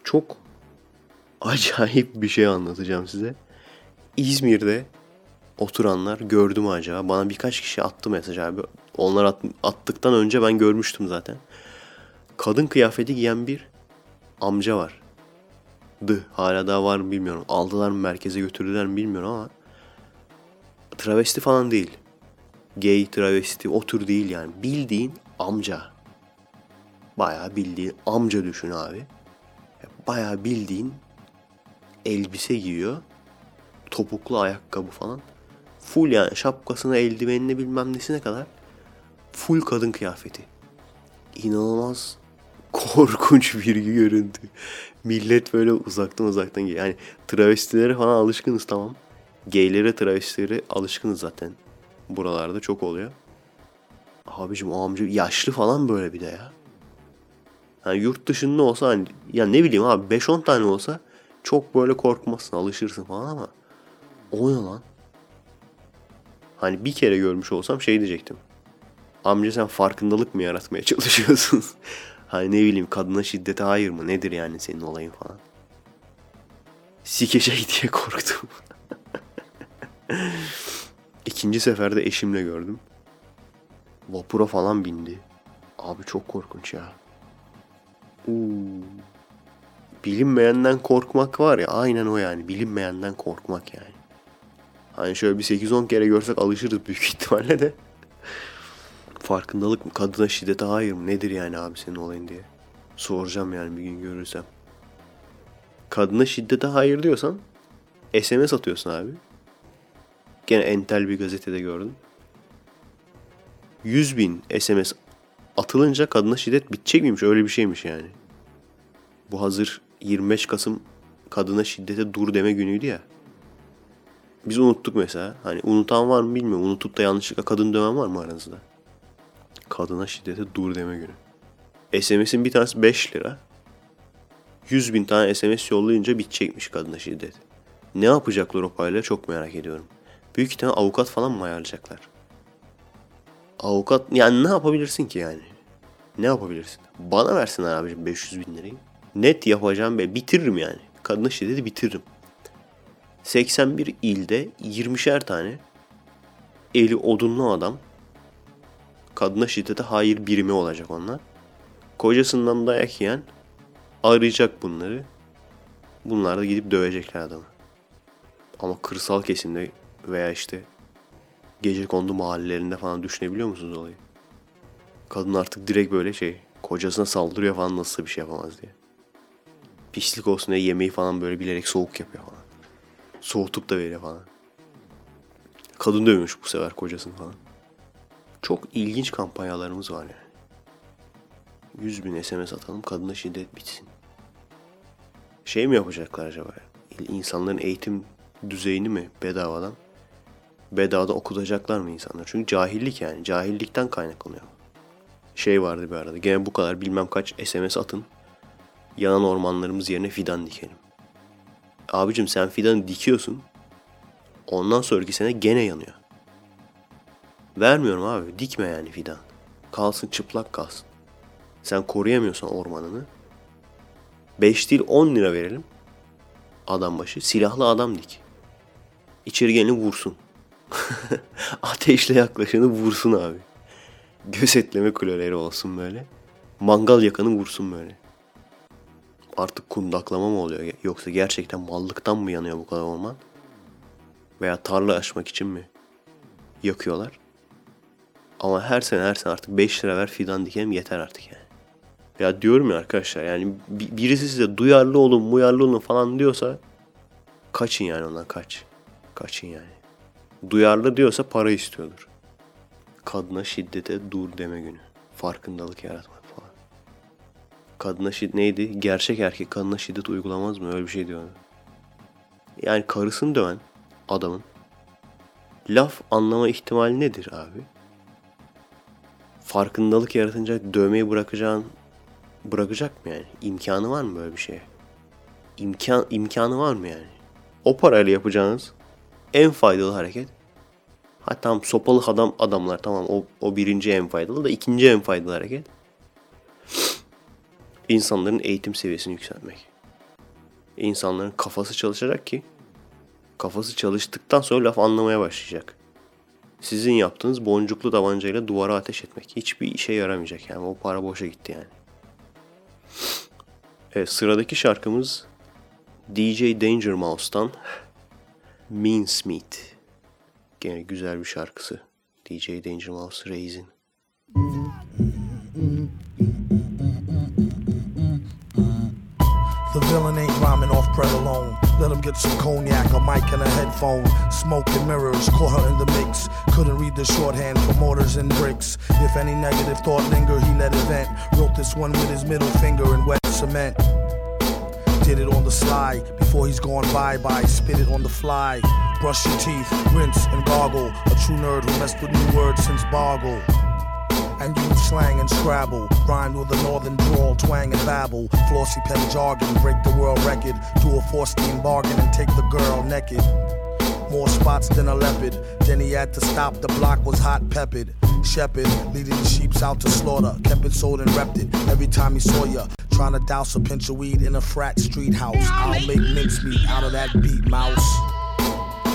Speaker 1: Çok acayip bir şey anlatacağım size. İzmir'de oturanlar gördü mü acaba? Bana birkaç kişi attı mesaj abi. Onlar at- attıktan önce ben görmüştüm zaten. Kadın kıyafeti giyen bir amca var. Dı. Hala daha var mı bilmiyorum. Aldılar mı merkeze götürdüler mi bilmiyorum ama travesti falan değil. Gay, travesti o tür değil yani. Bildiğin amca. Bayağı bildiğin amca düşün abi. Bayağı bildiğin elbise giyiyor. Topuklu ayakkabı falan. Full yani şapkasına, eldivenine bilmem nesine kadar. Full kadın kıyafeti. İnanılmaz korkunç bir görüntü. Millet böyle uzaktan uzaktan geliyor. Yani travestilere falan alışkınız tamam. Gaylere, travestilere alışkınız zaten. Buralarda çok oluyor. Abicim o amca yaşlı falan böyle bir de ya. Yani yurt dışında olsa hani ya ne bileyim abi 5-10 tane olsa çok böyle korkmazsın alışırsın falan ama o ne lan? Hani bir kere görmüş olsam şey diyecektim. Amca sen farkındalık mı yaratmaya çalışıyorsun? hani ne bileyim kadına şiddete hayır mı? Nedir yani senin olayın falan? Sikecek diye korktum. İkinci seferde eşimle gördüm. Vapura falan bindi. Abi çok korkunç ya. Uuu. Bilinmeyenden korkmak var ya aynen o yani. Bilinmeyenden korkmak yani. Hani şöyle bir 8-10 kere görsek alışırız büyük ihtimalle de. Farkındalık mı? Kadına şiddete hayır mı? Nedir yani abi senin olayın diye. Soracağım yani bir gün görürsem. Kadına şiddete hayır diyorsan SMS atıyorsun abi. Gene entel bir gazetede gördüm. 100 bin SMS atılınca kadına şiddet bitecek miymiş? Öyle bir şeymiş yani. Bu hazır 25 Kasım kadına şiddete dur deme günüydü ya. Biz unuttuk mesela. Hani unutan var mı bilmiyorum. Unutup da yanlışlıkla kadın döven var mı aranızda? Kadına şiddete dur deme günü. SMS'in bir tanesi 5 lira. 100 bin tane SMS yollayınca bitecekmiş kadına şiddet. Ne yapacaklar o parayla çok merak ediyorum. Büyük ihtimal avukat falan mı ayarlayacaklar? Avukat yani ne yapabilirsin ki yani? Ne yapabilirsin? Bana versinler abicim 500 bin lirayı. Net yapacağım be bitiririm yani. Kadına şiddeti bitiririm. 81 ilde 20'şer tane eli odunlu adam kadına şiddete hayır birimi olacak onlar. Kocasından dayak yiyen arayacak bunları. Bunlar da gidip dövecekler adamı. Ama kırsal kesimde veya işte gece kondu mahallelerinde falan düşünebiliyor musunuz olayı? Kadın artık direkt böyle şey kocasına saldırıyor falan nasıl bir şey yapamaz diye. Pislik olsun diye yemeği falan böyle bilerek soğuk yapıyor falan. Soğutup da veriyor falan. Kadın dövmüş bu sefer kocasını falan. Çok ilginç kampanyalarımız var yani. 100 bin SMS atalım kadına şiddet bitsin. Şey mi yapacaklar acaba? İnsanların eğitim düzeyini mi bedavadan? Bedavada okutacaklar mı insanlar? Çünkü cahillik yani. Cahillikten kaynaklanıyor. Şey vardı bir arada. Gene bu kadar bilmem kaç SMS atın. Yanan ormanlarımız yerine fidan dikelim. Abicim sen fidanı dikiyorsun. Ondan sonraki sene gene yanıyor. Vermiyorum abi. Dikme yani fidan. Kalsın çıplak kalsın. Sen koruyamıyorsan ormanını. 5 değil 10 lira verelim. Adam başı. Silahlı adam dik. İçeri geleni vursun. Ateşle yaklaşanı vursun abi. Gözetleme kuleleri olsun böyle. Mangal yakanı vursun böyle. Artık kundaklama mı oluyor? Yoksa gerçekten mallıktan mı yanıyor bu kadar orman? Veya tarla açmak için mi yakıyorlar? Ama her sene her sene artık 5 lira ver fidan dikelim yeter artık yani. Ya diyorum ya arkadaşlar yani bi- birisi size duyarlı olun muyarlı olun falan diyorsa kaçın yani ondan kaç. Kaçın yani. Duyarlı diyorsa para istiyordur. Kadına şiddete dur deme günü. Farkındalık yaratmak falan. Kadına şiddet neydi? Gerçek erkek kadına şiddet uygulamaz mı? Öyle bir şey diyordu. Yani karısını döven adamın laf anlama ihtimali nedir abi? Farkındalık yaratınca dövmeyi bırakacağın bırakacak mı yani? İmkanı var mı böyle bir şeye? İmkan, imkanı var mı yani? O parayla yapacağınız en faydalı hareket Ha tamam sopalı adam adamlar tamam o, o birinci en faydalı da ikinci en faydalı hareket. İnsanların eğitim seviyesini yükseltmek. İnsanların kafası çalışacak ki kafası çalıştıktan sonra laf anlamaya başlayacak. Sizin yaptığınız boncuklu tabancayla duvara ateş etmek. Hiçbir işe yaramayacak yani. O para boşa gitti yani. Evet, sıradaki şarkımız DJ Danger Mouse'tan Mincemeat. Gene güzel bir şarkısı. DJ Danger Mouse Reis'in.
Speaker 10: The villain ain't rhyming off bread alone. Let him get some cognac, a mic, and a headphone. Smoke and mirrors, caught her in the mix. Couldn't read the shorthand for mortars and bricks. If any negative thought linger, he let it vent. Wrote this one with his middle finger in wet cement. Did it on the slide before he's gone bye bye. Spit it on the fly. Brush your teeth, rinse and gargle. A true nerd who messed with new words since Boggle and use slang and scrabble. Rhyme with a northern drawl, twang and babble. Flossy pen jargon, break the world record. Do a four steam bargain and take the girl naked. More spots than a leopard. Then he had to stop, the block was hot peppered. Shepherd, leading the sheeps out to slaughter. Kept it sold and repped it every time he saw ya. Trying to douse a pinch of weed in a frat street house. I'll make mincemeat out of that beat, mouse.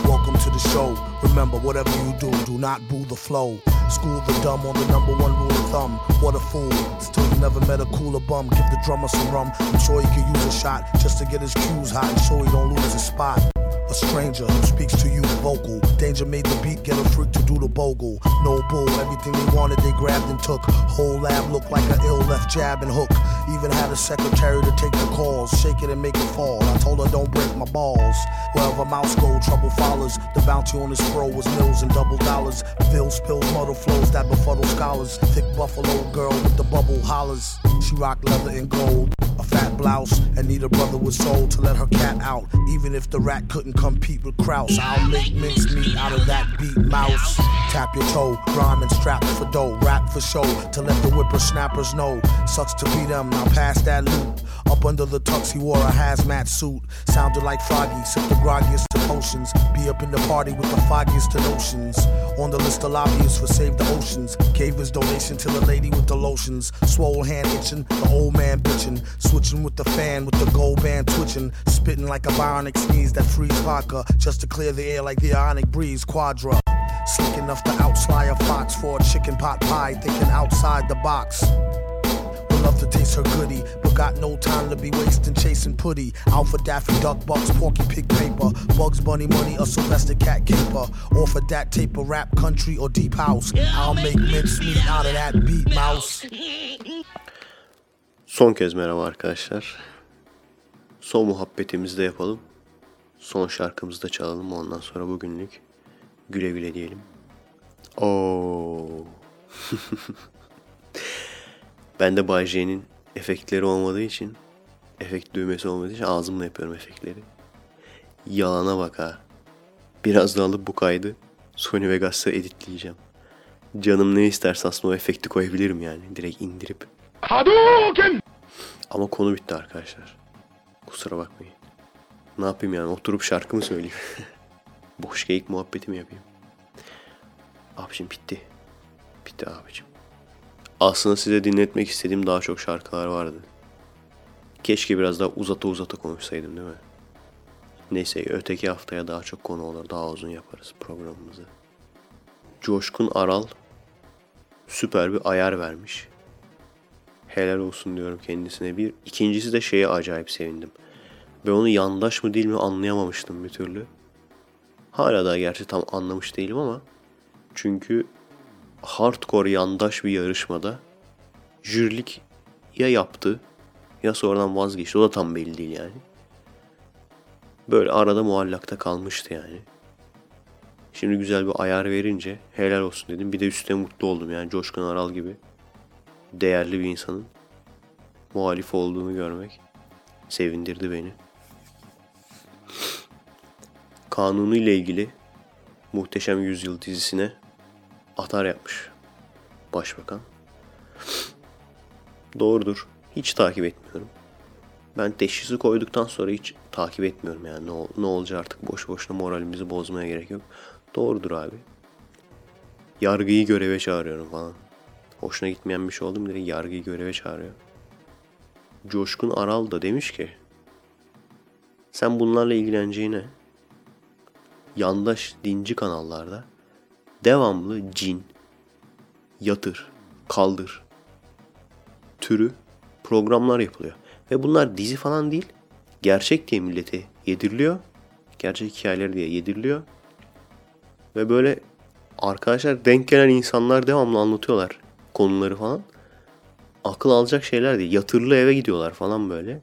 Speaker 10: Welcome to the show. Remember, whatever you do, do not boo the flow. School the dumb on the number one rule of thumb. What a fool. Still, you never met a cooler bum. Give the drummer some rum. I'm sure he could use a shot just to get his cues hot and so he don't lose his spot. A stranger who speaks to you vocal. Danger made the beat, get a freak to do the bogle. No bull, everything they wanted they grabbed and took. Whole lab looked like an ill left jab and hook. Even had a secretary to take the calls, shake it and make it fall. I told her don't break my balls. Wherever mouse go, trouble follows. The bounty on his pro was mills and double dollars. Bill spills, muddle flows that befuddle scholars. Thick buffalo girl with the bubble hollers. She rocked leather and gold. A fat blouse, and neither brother was sold to let her cat out. Even if the rat couldn't compete with Kraus, I'll make mincemeat out of that beat mouse. Tap your toe, rhyme and strap for dough, rap for show to let the whippersnappers know. Sucks to be them, now pass that loot. Up under the tux, he wore a hazmat suit. Sounded like Froggy, sip the groggiest Be up in the party with the foggiest of notions. On the list of lobbyists for Save the Oceans. Gave his donation to the lady with the lotions. Swole hand itching, the old man bitching. Switching with the fan with the gold band twitching. Spitting like a bionic sneeze that frees vodka. Just to clear the air like the ionic breeze. Quadra. Slick enough to outfly a fox for a chicken pot pie. Thinking outside the box. Love to taste her goodie, but got no time to be wasting chasing putty. Alpha Daffy Duck Bucks, Porky Pig Paper, Bugs Bunny Money, a Sylvester Cat Caper. Offer that taper, rap, country, or deep house. I'll make mincemeat out of that beat, mouse.
Speaker 1: Son kez merhaba arkadaşlar. Son muhabbetimizi de yapalım. Son şarkımızı da çalalım. Ondan sonra bugünlük güle güle diyelim. Oo. ben de Bay J'nin efektleri olmadığı için, efekt düğmesi olmadığı için ağzımla yapıyorum efektleri. Yalana bak ha. Biraz da alıp bu kaydı Sony Vegas'ta editleyeceğim. Canım ne isterse aslında o efekti koyabilirim yani. Direkt indirip. Ama konu bitti arkadaşlar. Kusura bakmayın. Ne yapayım yani oturup şarkı mı söyleyeyim? Boş geyik muhabbeti mi yapayım? Abicim bitti. Bitti abicim. Aslında size dinletmek istediğim daha çok şarkılar vardı. Keşke biraz daha uzata uzata konuşsaydım değil mi? Neyse öteki haftaya daha çok konu olur. Daha uzun yaparız programımızı. Coşkun Aral süper bir ayar vermiş. Helal olsun diyorum kendisine bir. İkincisi de şeye acayip sevindim. Ben onu yandaş mı değil mi anlayamamıştım bir türlü. Hala da gerçi tam anlamış değilim ama çünkü hardcore yandaş bir yarışmada jürilik ya yaptı ya sonradan vazgeçti. O da tam belli değil yani. Böyle arada muallakta kalmıştı yani. Şimdi güzel bir ayar verince helal olsun dedim. Bir de üstüne mutlu oldum yani Coşkun Aral gibi değerli bir insanın muhalif olduğunu görmek sevindirdi beni. Kanunu ile ilgili Muhteşem Yüzyıl dizisine atar yapmış başbakan. Doğrudur. Hiç takip etmiyorum. Ben teşhisi koyduktan sonra hiç takip etmiyorum yani ne, ol- ne olacak artık boş boşuna moralimizi bozmaya gerek yok. Doğrudur abi. Yargıyı göreve çağırıyorum falan. Hoşuna gitmeyen bir şey oldu mu direkt yargıyı göreve çağırıyor. Coşkun Aral da demiş ki sen bunlarla ilgileneceğine yandaş dinci kanallarda devamlı cin, yatır, kaldır türü programlar yapılıyor. Ve bunlar dizi falan değil. Gerçek diye millete yediriliyor. Gerçek hikayeler diye yediriliyor. Ve böyle arkadaşlar denk gelen insanlar devamlı anlatıyorlar konuları falan. Akıl alacak şeyler değil. Yatırlı eve gidiyorlar falan böyle.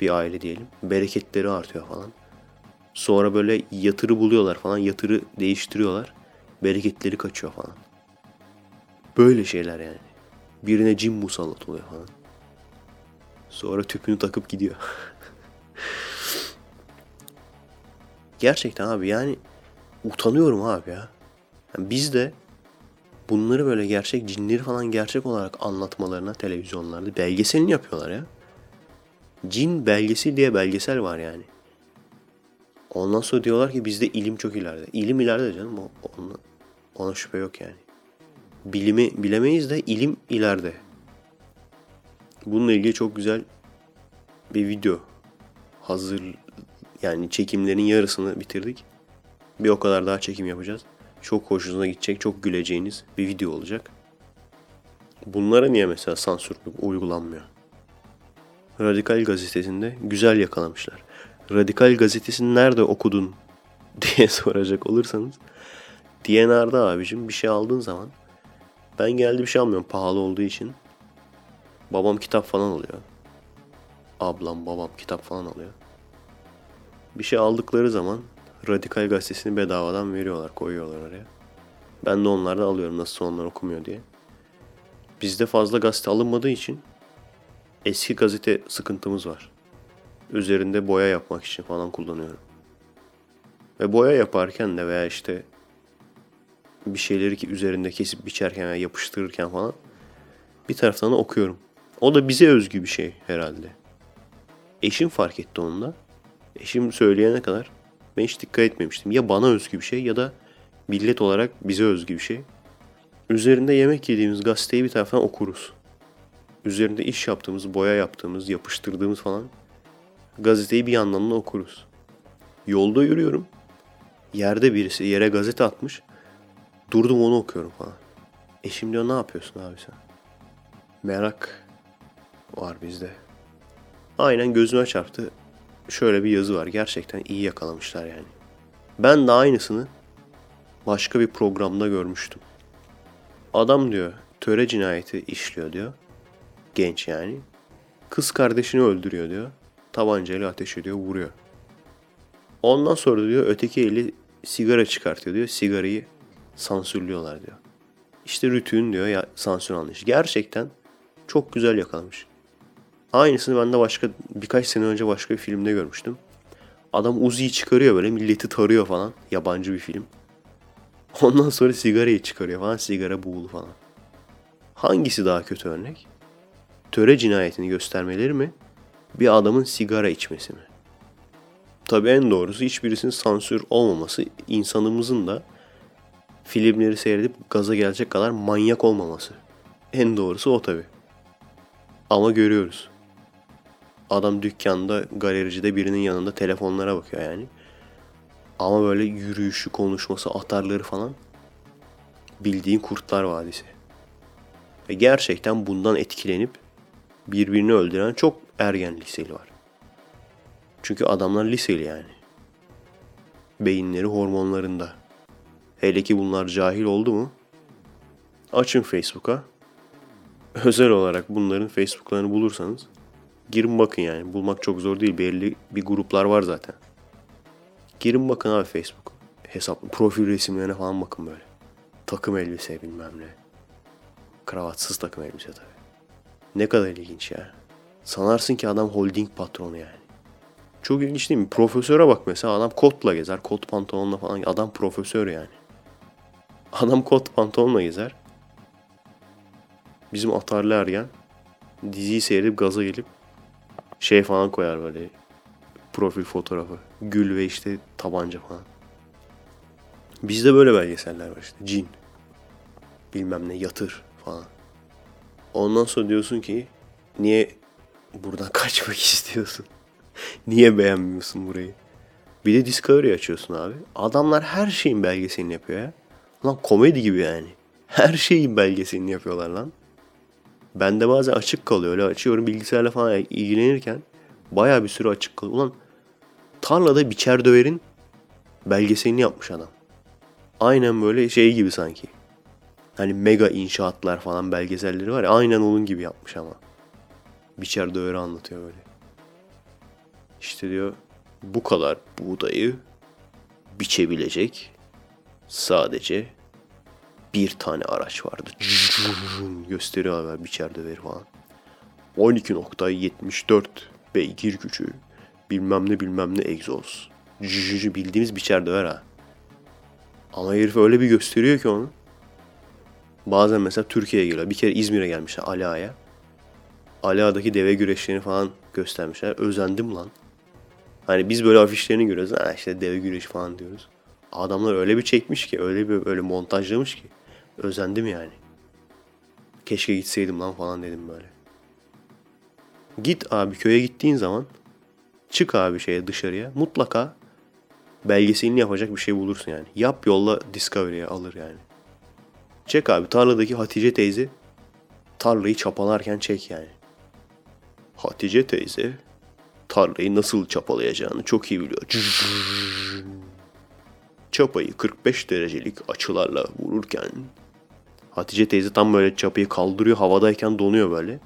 Speaker 1: Bir aile diyelim. Bereketleri artıyor falan. Sonra böyle yatırı buluyorlar falan. Yatırı değiştiriyorlar. Bereketleri kaçıyor falan. Böyle şeyler yani. Birine cin musallat oluyor falan. Sonra tüpünü takıp gidiyor. Gerçekten abi yani utanıyorum abi ya. Yani biz de bunları böyle gerçek cinleri falan gerçek olarak anlatmalarına televizyonlarda belgeselini yapıyorlar ya. Cin belgesi diye belgesel var yani. Ondan sonra diyorlar ki bizde ilim çok ileride. İlim ileride canım. O, ona, şüphe yok yani. Bilimi bilemeyiz de ilim ileride. Bununla ilgili çok güzel bir video hazır yani çekimlerin yarısını bitirdik. Bir o kadar daha çekim yapacağız. Çok hoşunuza gidecek, çok güleceğiniz bir video olacak. Bunlara niye mesela sansür uygulanmıyor? Radikal gazetesinde güzel yakalamışlar. Radikal gazetesini nerede okudun diye soracak olursanız DNR'da abicim bir şey aldığın zaman ben geldi bir şey almıyorum pahalı olduğu için. Babam kitap falan alıyor. Ablam babam kitap falan alıyor. Bir şey aldıkları zaman Radikal gazetesini bedavadan veriyorlar, koyuyorlar oraya. Ben de onlardan alıyorum nasıl onlar okumuyor diye. Bizde fazla gazete alınmadığı için eski gazete sıkıntımız var. Üzerinde boya yapmak için falan kullanıyorum. Ve boya yaparken de veya işte bir şeyleri ki üzerinde kesip biçerken veya yapıştırırken falan bir taraftan da okuyorum. O da bize özgü bir şey herhalde. Eşim fark etti onunla. Eşim söyleyene kadar ben hiç dikkat etmemiştim. Ya bana özgü bir şey ya da millet olarak bize özgü bir şey. Üzerinde yemek yediğimiz gazeteyi bir taraftan okuruz. Üzerinde iş yaptığımız, boya yaptığımız, yapıştırdığımız falan gazeteyi bir yandan da okuruz. Yolda yürüyorum. Yerde birisi yere gazete atmış. Durdum onu okuyorum falan. Eşim diyor ne yapıyorsun abi sen? Merak var bizde. Aynen gözüme çarptı. Şöyle bir yazı var. Gerçekten iyi yakalamışlar yani. Ben de aynısını başka bir programda görmüştüm. Adam diyor töre cinayeti işliyor diyor. Genç yani. Kız kardeşini öldürüyor diyor. Tabancayla ateş ediyor, vuruyor. Ondan sonra diyor öteki eli sigara çıkartıyor diyor. Sigarayı sansürlüyorlar diyor. İşte Rütü'nün diyor ya sansür anlayışı. Gerçekten çok güzel yakalamış. Aynısını ben de başka birkaç sene önce başka bir filmde görmüştüm. Adam Uzi'yi çıkarıyor böyle milleti tarıyor falan. Yabancı bir film. Ondan sonra sigarayı çıkarıyor falan. Sigara buğulu falan. Hangisi daha kötü örnek? Töre cinayetini göstermeleri mi? Bir adamın sigara içmesi mi? Tabii en doğrusu hiçbirisinin sansür olmaması, insanımızın da filmleri seyredip gaza gelecek kadar manyak olmaması. En doğrusu o tabii. Ama görüyoruz. Adam dükkanda, galericide birinin yanında telefonlara bakıyor yani. Ama böyle yürüyüşü, konuşması, atarları falan bildiğin Kurtlar Vadisi. Ve gerçekten bundan etkilenip birbirini öldüren çok ergen liseli var. Çünkü adamlar liseli yani. Beyinleri hormonlarında. Hele ki bunlar cahil oldu mu? Açın Facebook'a. Özel olarak bunların Facebook'larını bulursanız girin bakın yani. Bulmak çok zor değil. Belli bir gruplar var zaten. Girin bakın abi Facebook. Hesap, profil resimlerine falan bakın böyle. Takım elbise bilmem ne. Kravatsız takım elbise tabii. Ne kadar ilginç ya. Sanarsın ki adam holding patronu yani. Çok ilginç değil mi? Profesöre bak mesela adam kotla gezer. Kot pantolonla falan. Adam profesör yani. Adam kot pantolonla gezer. Bizim atarlı ergen diziyi seyredip gaza gelip şey falan koyar böyle profil fotoğrafı. Gül ve işte tabanca falan. Bizde böyle belgeseller var işte. Cin. bilmem ne yatır falan. Ondan sonra diyorsun ki niye buradan kaçmak istiyorsun? niye beğenmiyorsun burayı? Bir de Discovery açıyorsun abi. Adamlar her şeyin belgeselini yapıyor ya. Lan komedi gibi yani. Her şeyin belgeselini yapıyorlar lan. Ben de bazen açık kalıyor. Öyle açıyorum bilgisayarla falan ilgilenirken baya bir süre açık kalıyor. Ulan tarlada biçer döverin belgeselini yapmış adam. Aynen böyle şey gibi sanki. Hani mega inşaatlar falan belgeselleri var ya aynen onun gibi yapmış ama. Biçer döveri anlatıyor böyle. İşte diyor bu kadar buğdayı biçebilecek sadece bir tane araç vardı. Gösteriyor haber biçer döveri falan. 12.74 beygir gücü bilmem ne bilmem ne egzoz. Bildiğimiz biçer döver ha. Ama herif öyle bir gösteriyor ki onu. Bazen mesela Türkiye'ye geliyor. Bir kere İzmir'e gelmişler. Ali Ağa'daki deve güreşlerini falan göstermişler. Özendim lan. Hani biz böyle afişlerini görüyoruz. Ha işte deve güreşi falan diyoruz. Adamlar öyle bir çekmiş ki, öyle bir öyle montajlamış ki. Özendim yani. Keşke gitseydim lan falan dedim böyle. Git abi köye gittiğin zaman çık abi şeye dışarıya mutlaka belgeselini yapacak bir şey bulursun yani. Yap yolla Discovery'e alır yani. Çek abi tarladaki Hatice teyze tarlayı çapalarken çek yani. Hatice teyze tarlayı nasıl çapalayacağını çok iyi biliyor. Çapayı 45 derecelik açılarla vururken Hatice teyze tam böyle çapayı kaldırıyor havadayken donuyor böyle.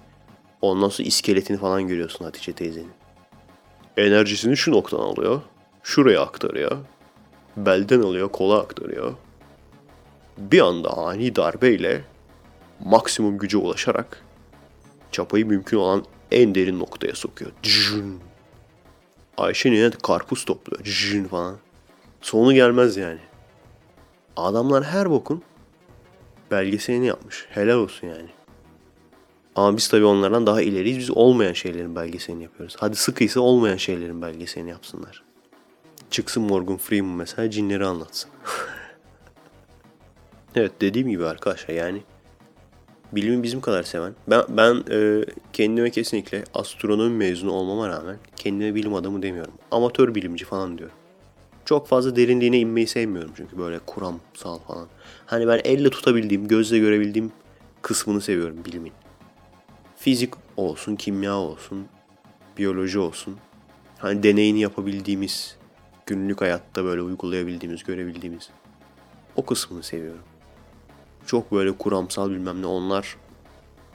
Speaker 1: Ondan sonra iskeletini falan görüyorsun Hatice teyzenin. Enerjisini şu noktadan alıyor. Şuraya aktarıyor. Belden alıyor, kola aktarıyor. Bir anda ani darbeyle maksimum güce ulaşarak çapayı mümkün olan en derin noktaya sokuyor. Cjün. Ayşe nene karpuz topluyor. Cjün falan. Sonu gelmez yani. Adamlar her bokun belgeselini yapmış. Helal olsun yani. Ama biz tabii onlardan daha ileriyiz. Biz olmayan şeylerin belgeselini yapıyoruz. Hadi sıkıysa olmayan şeylerin belgeselini yapsınlar. Çıksın Morgan Freeman mesela cinleri anlatsın. evet dediğim gibi arkadaşlar yani bilimi bizim kadar seven. Ben, ben e, kendime kesinlikle astronomi mezunu olmama rağmen kendime bilim adamı demiyorum. Amatör bilimci falan diyorum. Çok fazla derinliğine inmeyi sevmiyorum çünkü böyle kuramsal falan. Hani ben elle tutabildiğim, gözle görebildiğim kısmını seviyorum bilimin. Fizik olsun, kimya olsun, biyoloji olsun. Hani deneyini yapabildiğimiz, günlük hayatta böyle uygulayabildiğimiz, görebildiğimiz o kısmını seviyorum. Çok böyle kuramsal bilmem ne onlar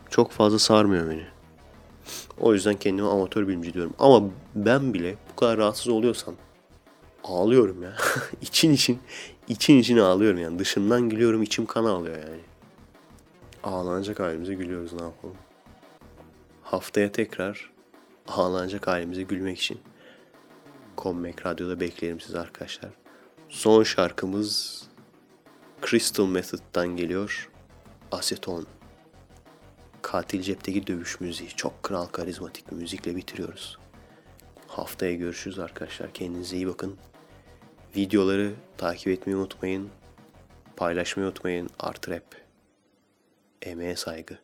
Speaker 1: çok fazla sarmıyor beni. O yüzden kendime amatör bilimci diyorum. Ama ben bile bu kadar rahatsız oluyorsam ağlıyorum ya. için için için için ağlıyorum yani. Dışımdan gülüyorum, içim kan ağlıyor yani. Ağlanacak halimize gülüyoruz ne yapalım. Haftaya tekrar ağlanacak halimize gülmek için Kommek Radyo'da beklerim sizi arkadaşlar. Son şarkımız Crystal Method'dan geliyor. Aseton. Katil cepteki dövüş müziği. Çok kral karizmatik bir müzikle bitiriyoruz. Haftaya görüşürüz arkadaşlar. Kendinize iyi bakın. Videoları takip etmeyi unutmayın. Paylaşmayı unutmayın. Art Rap. Emeğe saygı.